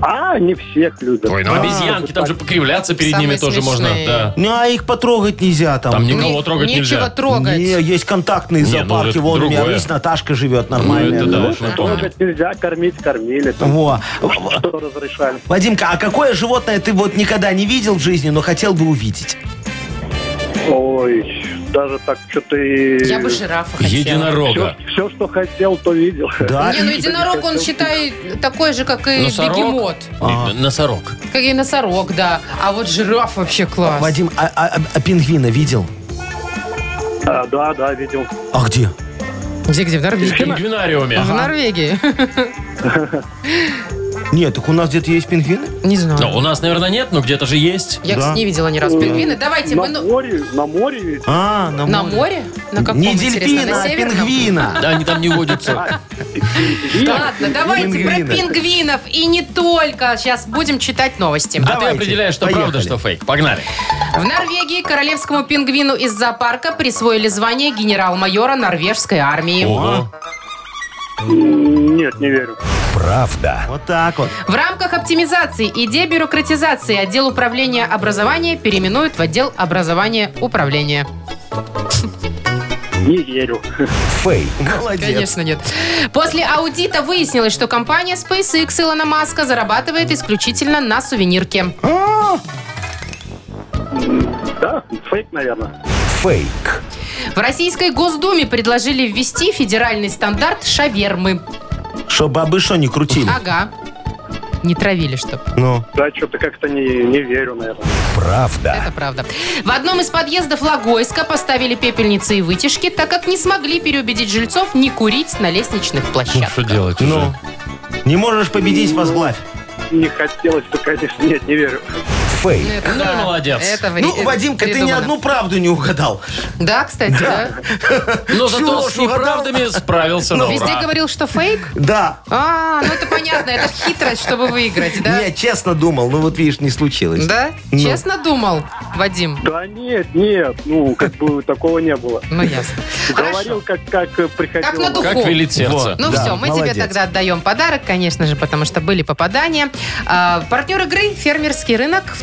А, не всех любят. Ой, ну А, обезьянки, там же покривляться перед Самые ними тоже можно. смешные. Да. Ну, а их потрогать нельзя там. Там никого трогать Нечего нельзя. трогать. Не, есть контактные Не, ну, зоопарки. это Вон у меня, другое. Наташка живет Ну, нормальная. это да, Ну. Трогать нельзя, кормить кормили. Там, Во. что разрешали. Вадимка, а какое животное ты вот никогда не видел в жизни, но хотел бы увидеть? Ой, даже так что-то и... Я бы жирафа хотела. Единорога. Все, что хотел, то видел. Да? Не, ну единорог, он, считай, такой же, как и Носорог? бегемот. А. Носорог. Как и носорог, да. А вот жираф вообще класс. Вадим, а, а- а- пингвина видел? А, да, да, видел. А где? Где, где? В В Норвегии. пингвинариуме. В Норвегии. *laughs* *laughs* Нет, так у нас где-то есть пингвины? Не знаю. Ну, у нас, наверное, нет, но где-то же есть. Я, Да. кстати, не видела ни разу пингвины. Давайте, На мы... ну- море, на море ведь. А, на, На море. море? На каком, Не интересно? дельфина, На а северном? пингвина. Да, они там не водятся. *laughs* Ладно, давайте Пингвины. про пингвинов. И не только. Сейчас будем читать новости. А ты Давайте, определяешь, что поехали. правда, что фейк. Погнали. В Норвегии королевскому пингвину из зоопарка присвоили звание генерал-майора норвежской армии. Ого. Нет, не верю. Правда. Вот так вот. В рамках оптимизации и дебюрократизации отдел управления образования переименуют в отдел образования управления. Не верю. Фейк. Молодец. Конечно, нет. После аудита выяснилось, что компания SpaceX Илона Маска зарабатывает исключительно на сувенирке. Да, фейк, наверное. Фейк. В Российской Госдуме предложили ввести федеральный стандарт шавермы. Что бабы что не крутили? Ага. Не травили, чтоб. Ну. Да, что-то как-то не, не верю, наверное. Правда. Это правда. В одном из подъездов Логойска поставили пепельницы и вытяжки, так как не смогли переубедить жильцов не курить на лестничных Ну, площадках. что делать Ну. уже? Не можешь победить, возглавь. Не хотелось бы, конечно, нет, не верю. Фейк. Это Ну и молодец. Это ври- Ну, это Вадимка, ты ни придумано. одну правду не угадал. Да, кстати, да. Но Всю *laughs* зато с неправдами справился на Везде ура. говорил, что фейк? Да. А, ну это понятно, это хитрость, чтобы выиграть, да? Не, честно думал, ну вот видишь, не случилось. Да? Ну. Честно думал, Вадим? Да нет, нет, ну, как бы такого не было. Ну, ясно. Говорил, как, как приходило. Как на духу. Как велит сердце. Ну Да, все, мы молодец. тебе тогда отдаем подарок, конечно же, потому что были попадания. А, партнер игры – фермерский рынок в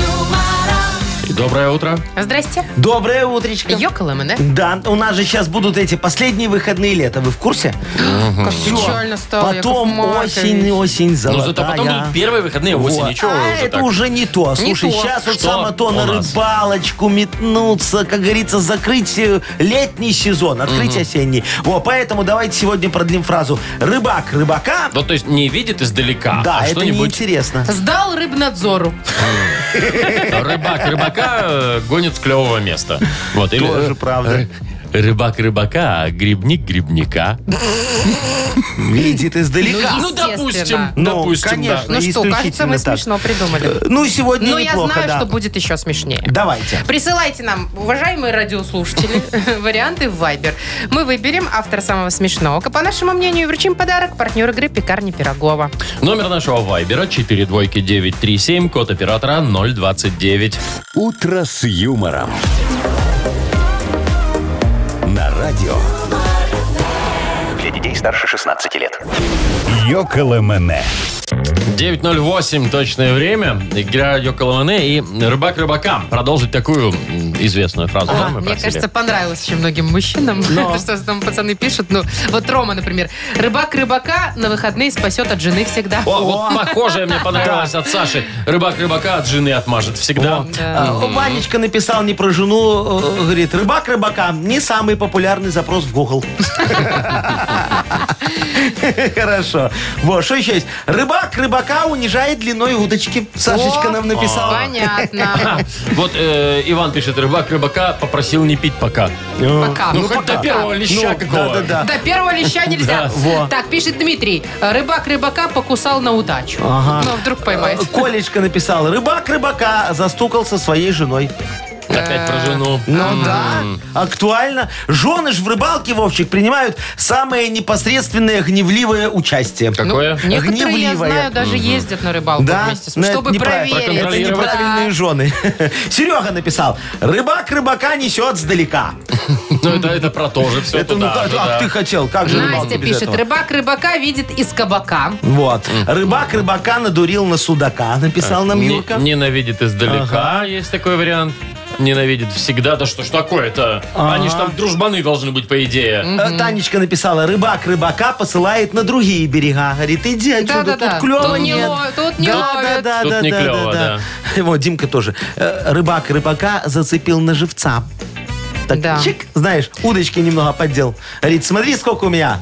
доброе утро. Здрасте. Доброе утречко. Йоколэмэ, да? Да, у нас же сейчас будут эти последние выходные лета. Вы в курсе? Как Всё. печально стало, Потом Яков Маркович. осень, осень золотая. зато потом будут первые выходные Вот. осени. Ничего а уже это так. уже не то. Слушай, то. сейчас вот Что самое то у на нас? рыбалочку метнуться, как говорится, закрыть э, летний сезон, открыть осенний. Вот, поэтому давайте сегодня продлим фразу. Рыбак рыбака. Ну, то есть не видит издалека, Да, а это что-нибудь неинтересно. Сдал рыбнадзору. рыбак рыбака э, гонит с клевого места. Вот, или, Тоже э, правда. Ры- Рыбак рыбака, а грибник грибника. Видит издалека. Ну, Ну, Естественно. допустим, Ну, допустим, конечно. да. Ну что, кажется, мы так. смешно придумали. Э, Ну, сегодня Но я неплохо, знаю, да. что будет еще смешнее. Давайте. Присылайте нам, уважаемые радиослушатели, *laughs* варианты в Viber. Мы выберем автора самого смешного. По нашему мнению, вручим подарок партнер игры «Пекарни Пирогова». Номер нашего вайбера 42937, код оператора 029. «Утро с юмором». На радио Для детей старше 16 лет. «Йоколэмэне». 9.08 точное время. Игра Йоколомане и рыбак рыбака. Продолжить такую известную фразу. да, А, мы мне просили? кажется, понравилось очень многим мужчинам. *laughs* Но. Что там пацаны пишут. Ну, вот Рома, например. Рыбак рыбака на выходные спасет от жены всегда. О, вот похожее мне *laughs* понравилось от Саши. Рыбак рыбака от жены отмажет всегда. Да. А, Ванечка написал не про жену, говорит, рыбак рыбака не самый популярный запрос в Google. *laughs* Хорошо. Вот, что еще есть? Рыбак рыбака унижает длиной удочки. Сашечка нам написала. Понятно. *laughs* Вот э, Иван пишет, рыбак рыбака попросил не пить пока. Пока. Ну, хоть до первого леща Ну, какого. Да-да-да. До первого леща *laughs* нельзя. *laughs* Во. Так, пишет Дмитрий. Рыбак рыбака покусал на удачу. Ага. Ну, вдруг поймает. Колечка написал, рыбак рыбака застукался своей женой. Опять про жену. Ну да, актуально. Жены ж в рыбалке, Вовчик, принимают самое непосредственное гневливое участие. Какое? Ну, некоторые, я Гневливое. знаю, даже ездят на рыбалку Да? вместе, с- Но это чтобы неправильно. проверить. Это неправильные жены. *laughs* Серега написал, рыбак рыбака несет сдалека. Ну, это, это про то же все Это ну туда. как, туда. а ты хотел, как же рыбалка Настя без пишет, этого? рыбак рыбака видит из кабака. Вот. Рыбак рыбака надурил на судака, написал нам Не- Юрка. ненавидит издалека, есть такой вариант. Ненавидит всегда. Да что ж такое-то? Они ж там дружбаны должны быть, по идее. Э, Танечка написала, рыбак рыбака посылает на другие берега. Говорит, иди отсюда, Да-да-да. тут клево Тут не нет. ло- тут не да, ловят. Да, да, Тут да, не да, да. Вот, Димка тоже. Э, Рыбак рыбака зацепил на живца. Так, Да. чик, знаешь, удочки немного поддел. Говорит, смотри, сколько у меня.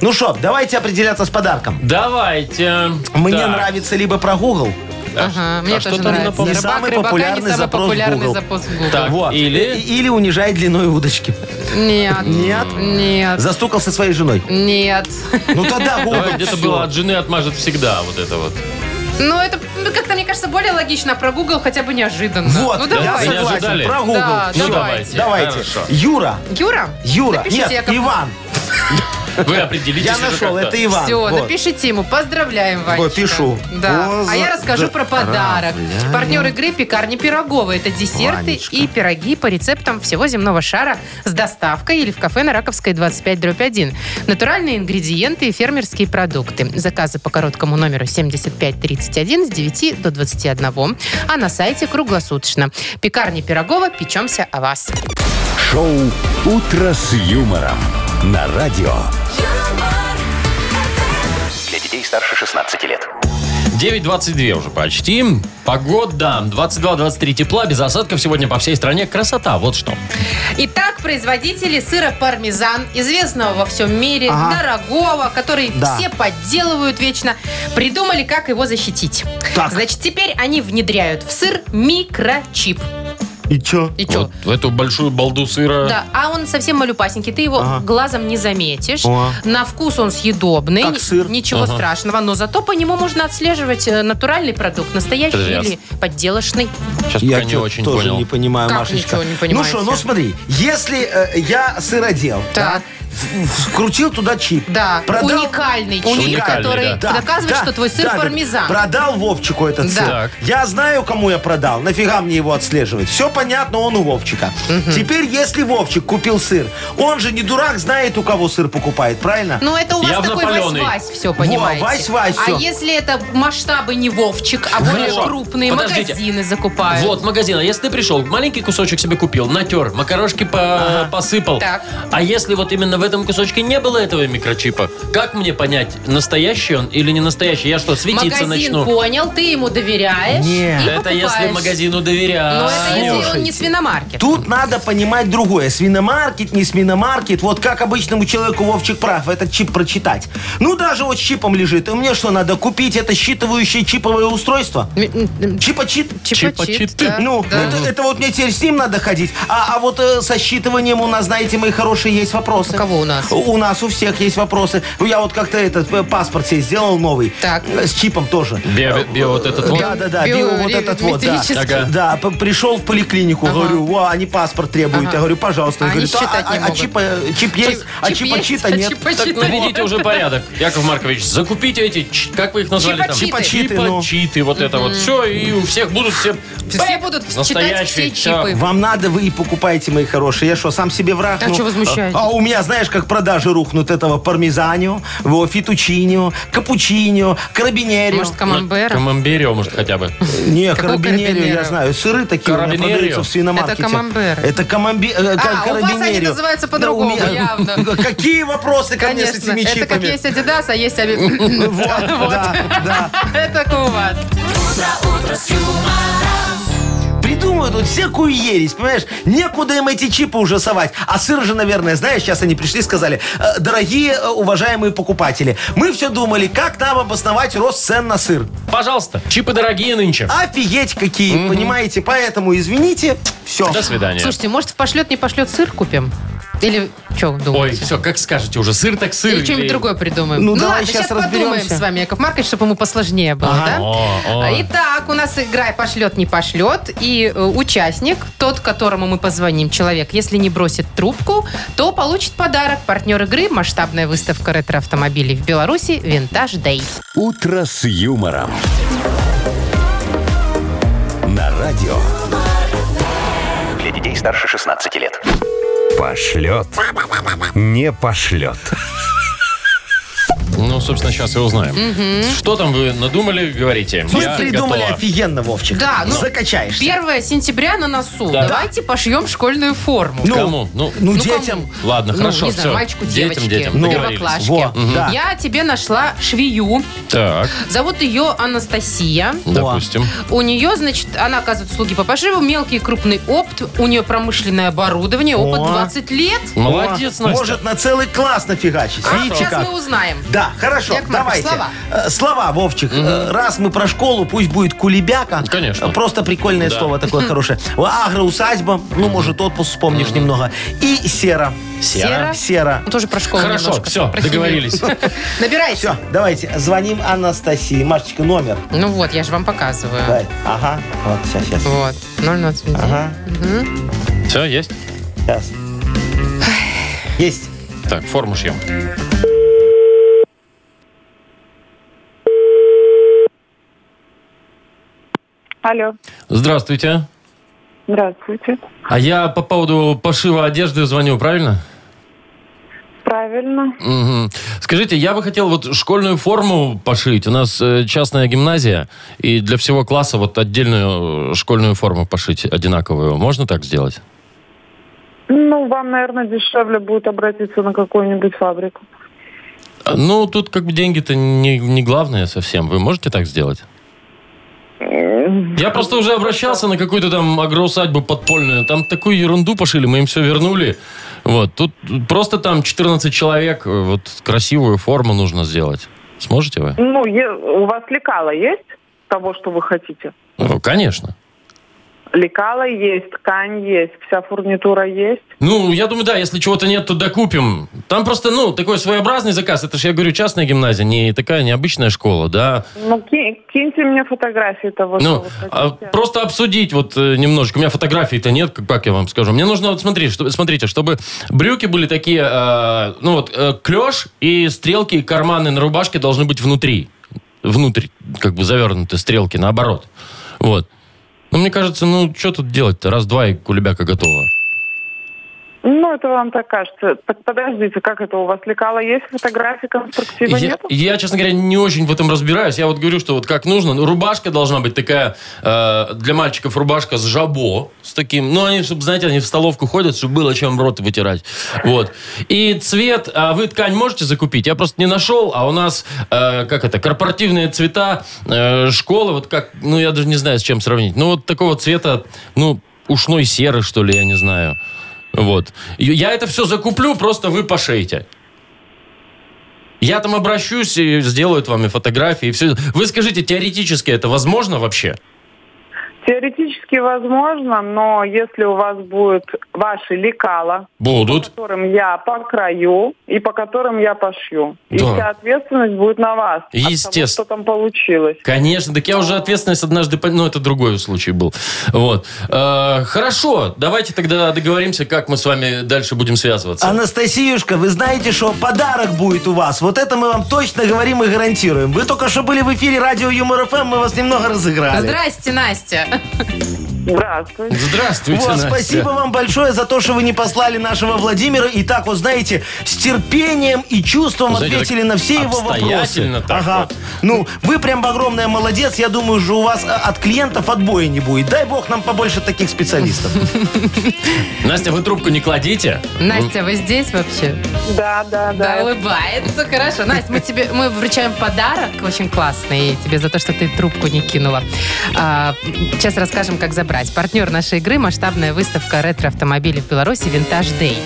Ну что, давайте определяться с подарком. Давайте. Мне Так. нравится либо про Google, Ага, мне а что тоже там нравится. Не самый рыбака не популярный самый запрос в популярный Google. запрос в Google. Так. вот. или- Или унижает длиной удочки. Нет. Нет? Нет. Застукался своей женой. Нет. Ну тогда *laughs* Google. Где-то было от жены отмажет всегда вот это вот. Ну, это как-то, мне кажется, более логично. Про Google хотя бы неожиданно. Вот, ну, я давай. Согласен. Про Google. Да. Ну, давайте. Давайте. Хорошо. Юра. Юра? Юра. Напишите, Нет, Иван. *laughs* Вы определитесь Я нашел, это Иван. Все, Вот. напишите ему. Поздравляем, Ванечка. Вот, пишу. Да. А я расскажу про подарок. Поздравляем. Партнер игры «Пекарни Пирогова». Это десерты Ванечка. и пироги по рецептам всего земного шара с доставкой или в кафе на Раковской 25 дробь 1. Натуральные ингредиенты и фермерские продукты. Заказы по короткому номеру 7531 с 9 до 21. А на сайте круглосуточно. «Пекарни Пирогова. Печемся о вас». Шоу «Утро с юмором» на радио. Для детей старше 16 лет. 9.22 уже почти. Погода 22-23 тепла, без осадков сегодня по всей стране. Красота, вот что. Итак, производители сыра пармезан, известного во всем мире, Ага. дорогого, который Да. все подделывают вечно, придумали, как его защитить. Так. Значит, теперь они внедряют в сыр микрочип. И чё? И что? Вот в эту большую балду сыра. Да, а он совсем малюпасенький, ты его Ага. глазом не заметишь. О. На вкус он съедобный, Как сыр. ничего Ага. страшного, но зато по нему можно отслеживать э, натуральный продукт, настоящий Подожди, или подделочный. Сейчас Я пока не чё- очень тоже понял. не понимаю, Как Машечка. ничего не ну понимаете? что, ну смотри, если э, я сыродел, Так. да, вкрутил туда чип. Да, продал- уникальный чип, Уникальный, который да. доказывает, да, что твой сыр да, пармезан. Продал Вовчику этот Да. сыр. Так. Я знаю, кому я продал. Нафига мне его отслеживать? Все понятно, он у Вовчика. Теперь, если Вовчик купил сыр, он же не дурак, знает, у кого сыр покупает, правильно? Ну, это у вас Явно такой. Вась-Вась, все, понимаете. Вась-Вась, А всё. если это масштабы не Вовчик, а более Хорошо. крупные Подождите. магазины закупают? Вот, магазин. А если ты пришел, маленький кусочек себе купил, натер, макарошки по- посыпал. Так. А если вот именно в этом кусочке не было этого микрочипа. Как мне понять, настоящий он или не настоящий? Я что, светиться Магазин начну? понял, ты ему доверяешь Нет. и Это если покупаешь. магазину доверяю. Но это если он не свиномаркет. Тут надо понимать другое. Свиномаркет, не свиномаркет. Вот как обычному человеку Вовчик прав этот чип прочитать. Ну, даже вот с чипом лежит. И мне что, надо купить это считывающее чиповое устройство? Чипа-чит? Чипа-чит. да, Ну, да. это, это вот мне теперь с ним надо ходить. А, а вот э, со считыванием у нас, знаете, мои хорошие, есть вопросы. У кого у нас? У нас у всех есть вопросы. Я вот как-то этот э, паспорт себе сделал новый. Так. Э, С чипом тоже. Био, био вот этот вот. Да, да, да, био- био, вот этот вот, да. Ага. Да, пришел в поликлинику, говорю, во, они паспорт требуют. Ага. Я говорю, пожалуйста. А Они считать а, не а- а чипа, чип есть, а чип чипа есть, чита а нет. чипа Так чита наведите уже порядок. Яков Маркович, закупите эти, как вы их назвали там? Чипа-читы. Чипа-читы, ну. Вот это вот. Все, и у всех будут все... Все будут читать все чипы. Вам надо, вы и покупаете, мои хорошие. Я что, сам себе враг? А Ну, чё возмущаетесь? А, у меня, знаешь, как продажи рухнут этого пармезанио, во, фетучинио, капучинио, карабинерио. Может, камамбера? Камамберио, может, хотя бы. Не, карабинерио, я знаю. Сыры такие у меня продаются в свиномаркете. Это камамберы. Это камамби... э, А, у вас они называются по-другому, явно. *laughs* Какие вопросы ко мне с Конечно, этими это как чипами? есть Адидас, а есть. *laughs* *laughs* Вот, да, да. Это у вас. Придумывают вот всякую ересь, понимаешь? Некуда им эти чипы уже совать. А сыр же, наверное, знаешь, сейчас они пришли и сказали, «Э, дорогие, э, уважаемые покупатели, мы все думали, как нам обосновать рост цен на сыр. Пожалуйста, чипы дорогие нынче. Офигеть какие, понимаете? Поэтому, извините, все. До свидания. Слушайте, может, в пошлет, не пошлет сыр купим? Или что Ой, думаете? все, как скажете уже, сыр так сыр. Или что-нибудь другое придумаем. Ну, давай ладно, щас сейчас подумаем с вами, Яков Маркович, чтобы ему посложнее было, Ага. да? О, о. А, Итак, у нас игра пошлет, не пошлет. И э, участник, тот, которому мы позвоним, человек, если не бросит трубку, то получит подарок. Партнер игры – масштабная выставка ретро-автомобилей в Беларуси «Винтаж Дэй». «Утро с юмором». На радио Для детей старше 16 лет. Пошлет. Не пошлет. Ну, собственно, сейчас и узнаем. Что там вы надумали, говорите? Мы Я придумали готова. офигенно, Вовчик. Да, ну, Закачаешься. 1 сентября на носу. Да. Давайте пошьем школьную форму. Ну, Кому? Ну, Ну, Ну, детям. кому? ладно, Ну, хорошо, не знаю, все. мальчику, детям, девочке, детям, Ну, договорились. первоклашке. Во, да. Я тебе нашла швею. Так, Зовут ее Анастасия. допустим. У нее, значит, она оказывает услуги по пошиву, мелкий и крупный опыт. У нее промышленное оборудование, опыт О. 20 лет. Молодец, О, Настя. Может на целый класс нафигачить. А, Видите сейчас как? мы узнаем. Да, хорошо, Яков Маркович, давайте. слова. Э, Слова, Вовчик. Э, Раз мы про школу, пусть будет кулебяка. Конечно. Э, Просто прикольное Да. слово такое *laughs* хорошее. Агроусадьба, ну, может, отпуск вспомнишь немного. И сера. Сера? Сера. Ну, тоже про школу Хорошо, немножко, все, про химию. договорились. *laughs* Набирайте. Все, давайте, звоним Анастасии. Машечка, номер. Ну вот, я же вам показываю. Ага, вот, сейчас, сейчас. Вот. 0,29. Ага, Все, есть? сейчас. Есть. Так, форму шьем. Алло, Здравствуйте. здравствуйте. А я по поводу пошива одежды звоню, правильно? Правильно. Мгм. Скажите, я бы хотел вот школьную форму пошить. У нас э, частная гимназия, и для всего класса вот отдельную э, школьную форму пошить одинаковую. Можно так сделать? Ну, вам, наверное, дешевле будет обратиться на какую-нибудь фабрику. Ну, тут как бы деньги-то не, не главное совсем. Вы можете так сделать? Я просто уже обращался на какую-то там агроусадьбу подпольную. Там такую ерунду пошили, мы им все вернули. Вот. Тут просто там 14 человек. Вот красивую форму нужно сделать. Сможете вы? Ну, е- у вас лекала есть того, что вы хотите? Ну, конечно. Лекала есть, ткань есть, вся фурнитура есть. Ну, я думаю, да, если чего-то нет, то докупим. Там просто, ну, такой своеобразный заказ. Это же, я говорю, частная гимназия, не такая необычная школа, да. Ну, ки- киньте мне фотографии того, Ну, а просто обсудить вот э, немножко. У меня фотографий-то нет, как, как я вам скажу. Мне нужно, вот смотри, что, смотрите, чтобы брюки были такие, э, ну вот, э, клеш и стрелки, и карманы на рубашке должны быть внутри. Внутрь, как бы завернуты стрелки, наоборот. Вот. Ну, мне кажется, ну, что тут делать-то? Раз-два и кулебяка готова. Ну, это вам так кажется. Так подождите, как это у вас лекала есть фотографии конструктива Я, нету? я, честно говоря, не очень в этом разбираюсь. Я вот говорю, что вот как нужно. Ну, Рубашка должна быть такая, э, для мальчиков рубашка с жабо, с таким, ну, они, чтобы, знаете, они в столовку ходят, чтобы было чем рот вытирать. Вот. И цвет, а вы ткань можете закупить? Я просто не нашел, а у нас, э, как это, корпоративные цвета э, школы, вот как, ну, я даже не знаю, с чем сравнить. Ну, вот такого цвета, ну, ушной серы, что ли, я не знаю. Вот. И Я это все закуплю, просто вы пошейте. Я там обращусь и сделают вами фотографии. И все. Вы скажите, теоретически это возможно вообще? Теоретически возможно, но если у вас будут ваши лекала, по Будут. которым я покрою и по которым я пошью. И Да. вся ответственность будет на вас. От того, Естественно. что там получилось. Конечно, так я уже ответственность однажды... пон- Ну, это другой случай был. Вот. Э, хорошо, давайте тогда договоримся, как мы с вами дальше будем связываться. Анастасиюшка, вы знаете, что подарок будет у вас. Вот это мы вам точно говорим и гарантируем. Вы только что были в эфире радио Юмор ФМ, мы вас немного разыграли. Здрасте, Настя. Yeah. *laughs* Здравствуйте. Здравствуйте, Вот, Настя. спасибо вам большое за то, что вы не послали нашего Владимира. И так, вот знаете, с терпением и чувством Знаете, ответили так на все его вопросы. обстоятельно так ага. вот. Ну, вы прям огромная молодец. Я думаю, что у вас а, от клиентов отбоя не будет. Дай бог нам побольше таких специалистов. *laughs* Настя, вы трубку не кладите? Настя, вы здесь вообще? Да, да, Да, да. улыбается. Хорошо. Настя, мы тебе мы вручаем подарок очень классный тебе за то, что ты трубку не кинула. А, сейчас расскажем, как забрать. Партнер нашей игры – масштабная выставка ретро-автомобилей в Беларуси «Винтаж Дэй».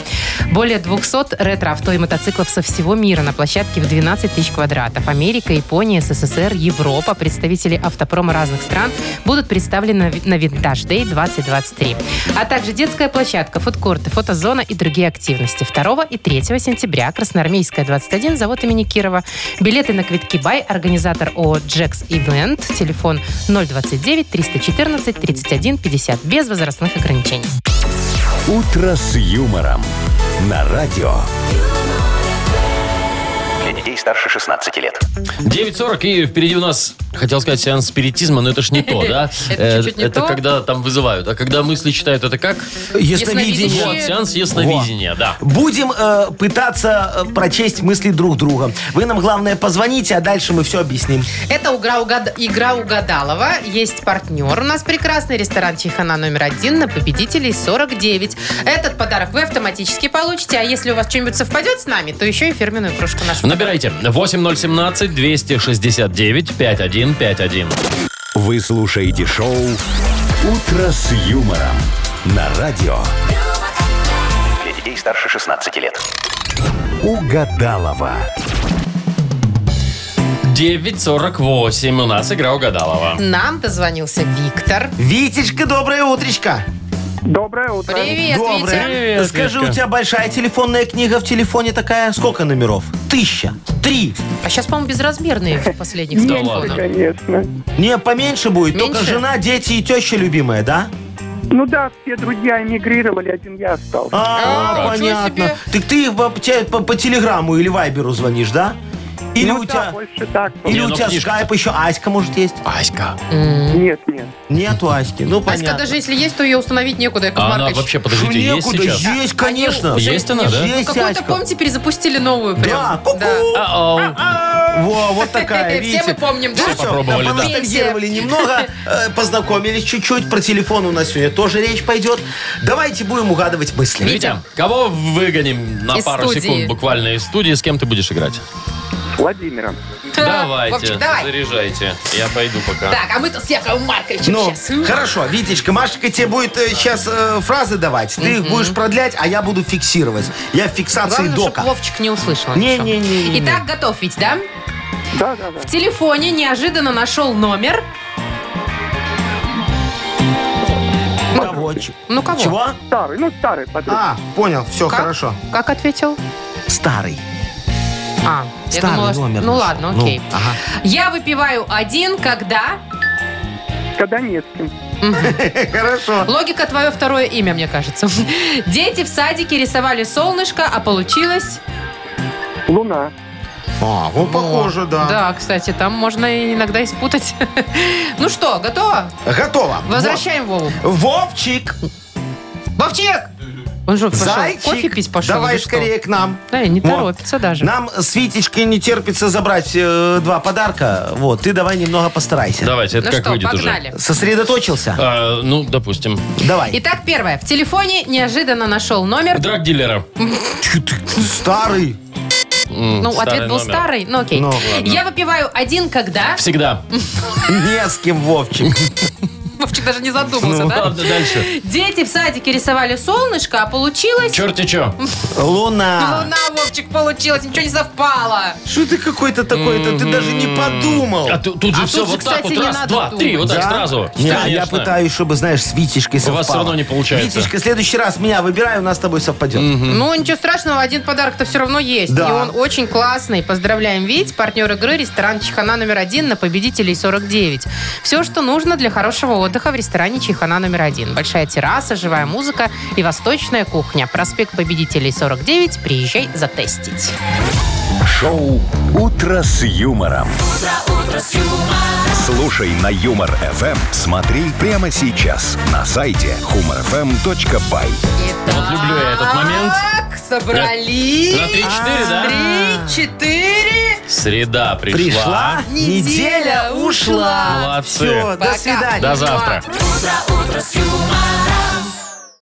Более 200 ретро-авто и мотоциклов со всего мира на площадке в 12 тысяч квадратов. Америка, Япония, СССР, Европа, представители автопрома разных стран будут представлены на «Винтаж Дэй 2023». А также детская площадка, фудкорты, фотозона и другие активности. 2 и 3 сентября Красноармейская, 21, завод имени Кирова. Билеты на квитки Бай, организатор ООО «Джекс Ивент», телефон 029 314 31 50, без возрастных ограничений. «Утро с юмором» на радио. Детей старше 16 лет. 9.40, и впереди у нас, хотел сказать, сеанс спиритизма, но это ж не то, да? *laughs* Это Э, чуть-чуть не Это то. когда там вызывают. А когда мысли читают, это как? Ясновидение. Вот, сеанс ясновидения, да. Будем э, пытаться э, прочесть мысли друг друга. Вы нам, главное, позвоните, а дальше мы все объясним. Это игра, угад- игра угадалова. Есть партнер у нас прекрасный. Ресторан Чайхана номер один на победителей 49. Этот подарок вы автоматически получите. А если у вас что-нибудь совпадет с нами, то еще и фирменную кружку нашу. Набирайте 8017-269-5151. Вы слушаете шоу «Утро с юмором» на радио. Для детей старше 16 лет. Угадалова. 9.48 у нас игра угадалова. Нам дозвонился Виктор. Витечка, доброе утречко. Доброе утро. Привет, Доброе. Витя. Привет, Скажи, Витька. у тебя большая телефонная книга в телефоне такая? Сколько номеров? Тысяча. Три. А сейчас, по-моему, безразмерные в последних Да ладно. Конечно. Не, поменьше будет. Только Меньше? жена, дети и теща любимая, да? Ну да, все друзья эмигрировали, один я остался. А, А, ничего понятно. себе. Так ты по, те- по- по телеграмму или вайберу звонишь, да? Или ну у да, тебя, больше так. или Не, у ну тебя книжка-то. скайп еще? Аська, может, есть? Аська. Нет, нет. Нету Аськи. Ну, Аська, понятно. даже если есть, то ее установить некуда, Яков А она Маркович. вообще, подождите, есть некуда? сейчас? Есть, конечно. Они Есть она, да? Есть Какую-то, Аська. помните, перезапустили новую прям. Да, ку-ку. А-оу. Во, вот такая, Все видите. мы помним, да? Ну Все попробовали, да. поностальгировали немного, э, познакомились чуть-чуть. Про телефон у нас сегодня тоже речь пойдет. Давайте будем угадывать мысли. Витя, кого выгоним на Из пару студии. секунд буквально из студии? С кем ты будешь играть? Владимиром. Давайте, Вовчик, давай. заряжайте. Я пойду пока. Так, а мы тут с Яковом Марковичем Ну, сейчас. хорошо, Витечка, Машечка тебе будет сейчас фразы давать. Ты их будешь продлять, а я буду фиксировать. Я в фиксации Главное, дока. чтобы Вовчик не услышал. Не, ничего. не, не, не, Итак, готов ведь, да? Да, да, да. В телефоне неожиданно нашел номер. Кого? Ч- Ну, кого? Чего? Старый, ну старый подруг. А, понял, все, Как? хорошо. Как ответил? Старый. А, я Старый думала, что- номер Ну нашел. ладно, Ну, окей. ага. Я выпиваю один, когда... Когда не с кем. *laughs* Хорошо. Логика твое второе имя, мне кажется. *laughs* Дети в садике рисовали солнышко, а получилось... Луна. А, ну, похоже, да. Да, кстати, там можно иногда и спутать. *laughs* Ну что, готово? Готово. Возвращаем Вову. Во- Вовчик. Вовчик! Он что, пошел Зайчик, кофе пить пошел? давай скорее к нам. Да, не Вот. торопится даже. Нам с Витечкой не терпится забрать э, два подарка. Вот, ты давай немного постарайся. Давайте, это Ну как что, выйдет погнали. уже. Сосредоточился? А, ну, допустим. Давай. Итак, первое. В телефоне неожиданно нашел номер. Драг-дилера. Чё ты старый. М, Ну, старый ответ был номер. старый, ну окей. Ну, ладно. Я выпиваю один, когда... Всегда. Не с кем, Вовчик. Вовчик даже не задумался, Ну, да? ладно, дальше. Дети в садике рисовали солнышко, а получилось... Черти чё. Луна. Луна, Вовчик, получилось, ничего не совпало. Что ты какой-то такой-то? Ты даже не подумал. А тут, тут же А все тут же, вот так кстати, вот. не Раз, надо два, думать. три. Вот так Да? сразу. Не, а я Конечно. пытаюсь, чтобы, знаешь, с Витечкой совпало. вас всё равно не получается. Витечка, в следующий раз меня выбирай, у нас с тобой совпадет. Ну, ничего страшного, один подарок-то все равно есть. Да. И он очень классный. Поздравляем, Вить, партнер игры, ресторан Чехана номер один на победителей 49. Все, что нужно для хорошего отдыха в ресторане Чехана номер один. Большая терраса, живая музыка и восточная кухня. Проспект победителей 49. Приезжай затестить. Шоу «Утро с юмором». Слушай на Юмор ФМ. Смотри прямо сейчас на сайте humorfm.by. Вот люблю я этот момент. Так, собрались. На 3-4, да? Три, четыре. Среда пришла. Пришла, неделя ушла. Молодцы. Все, до Пока. свидания. До завтра. Утро, утро с юмором.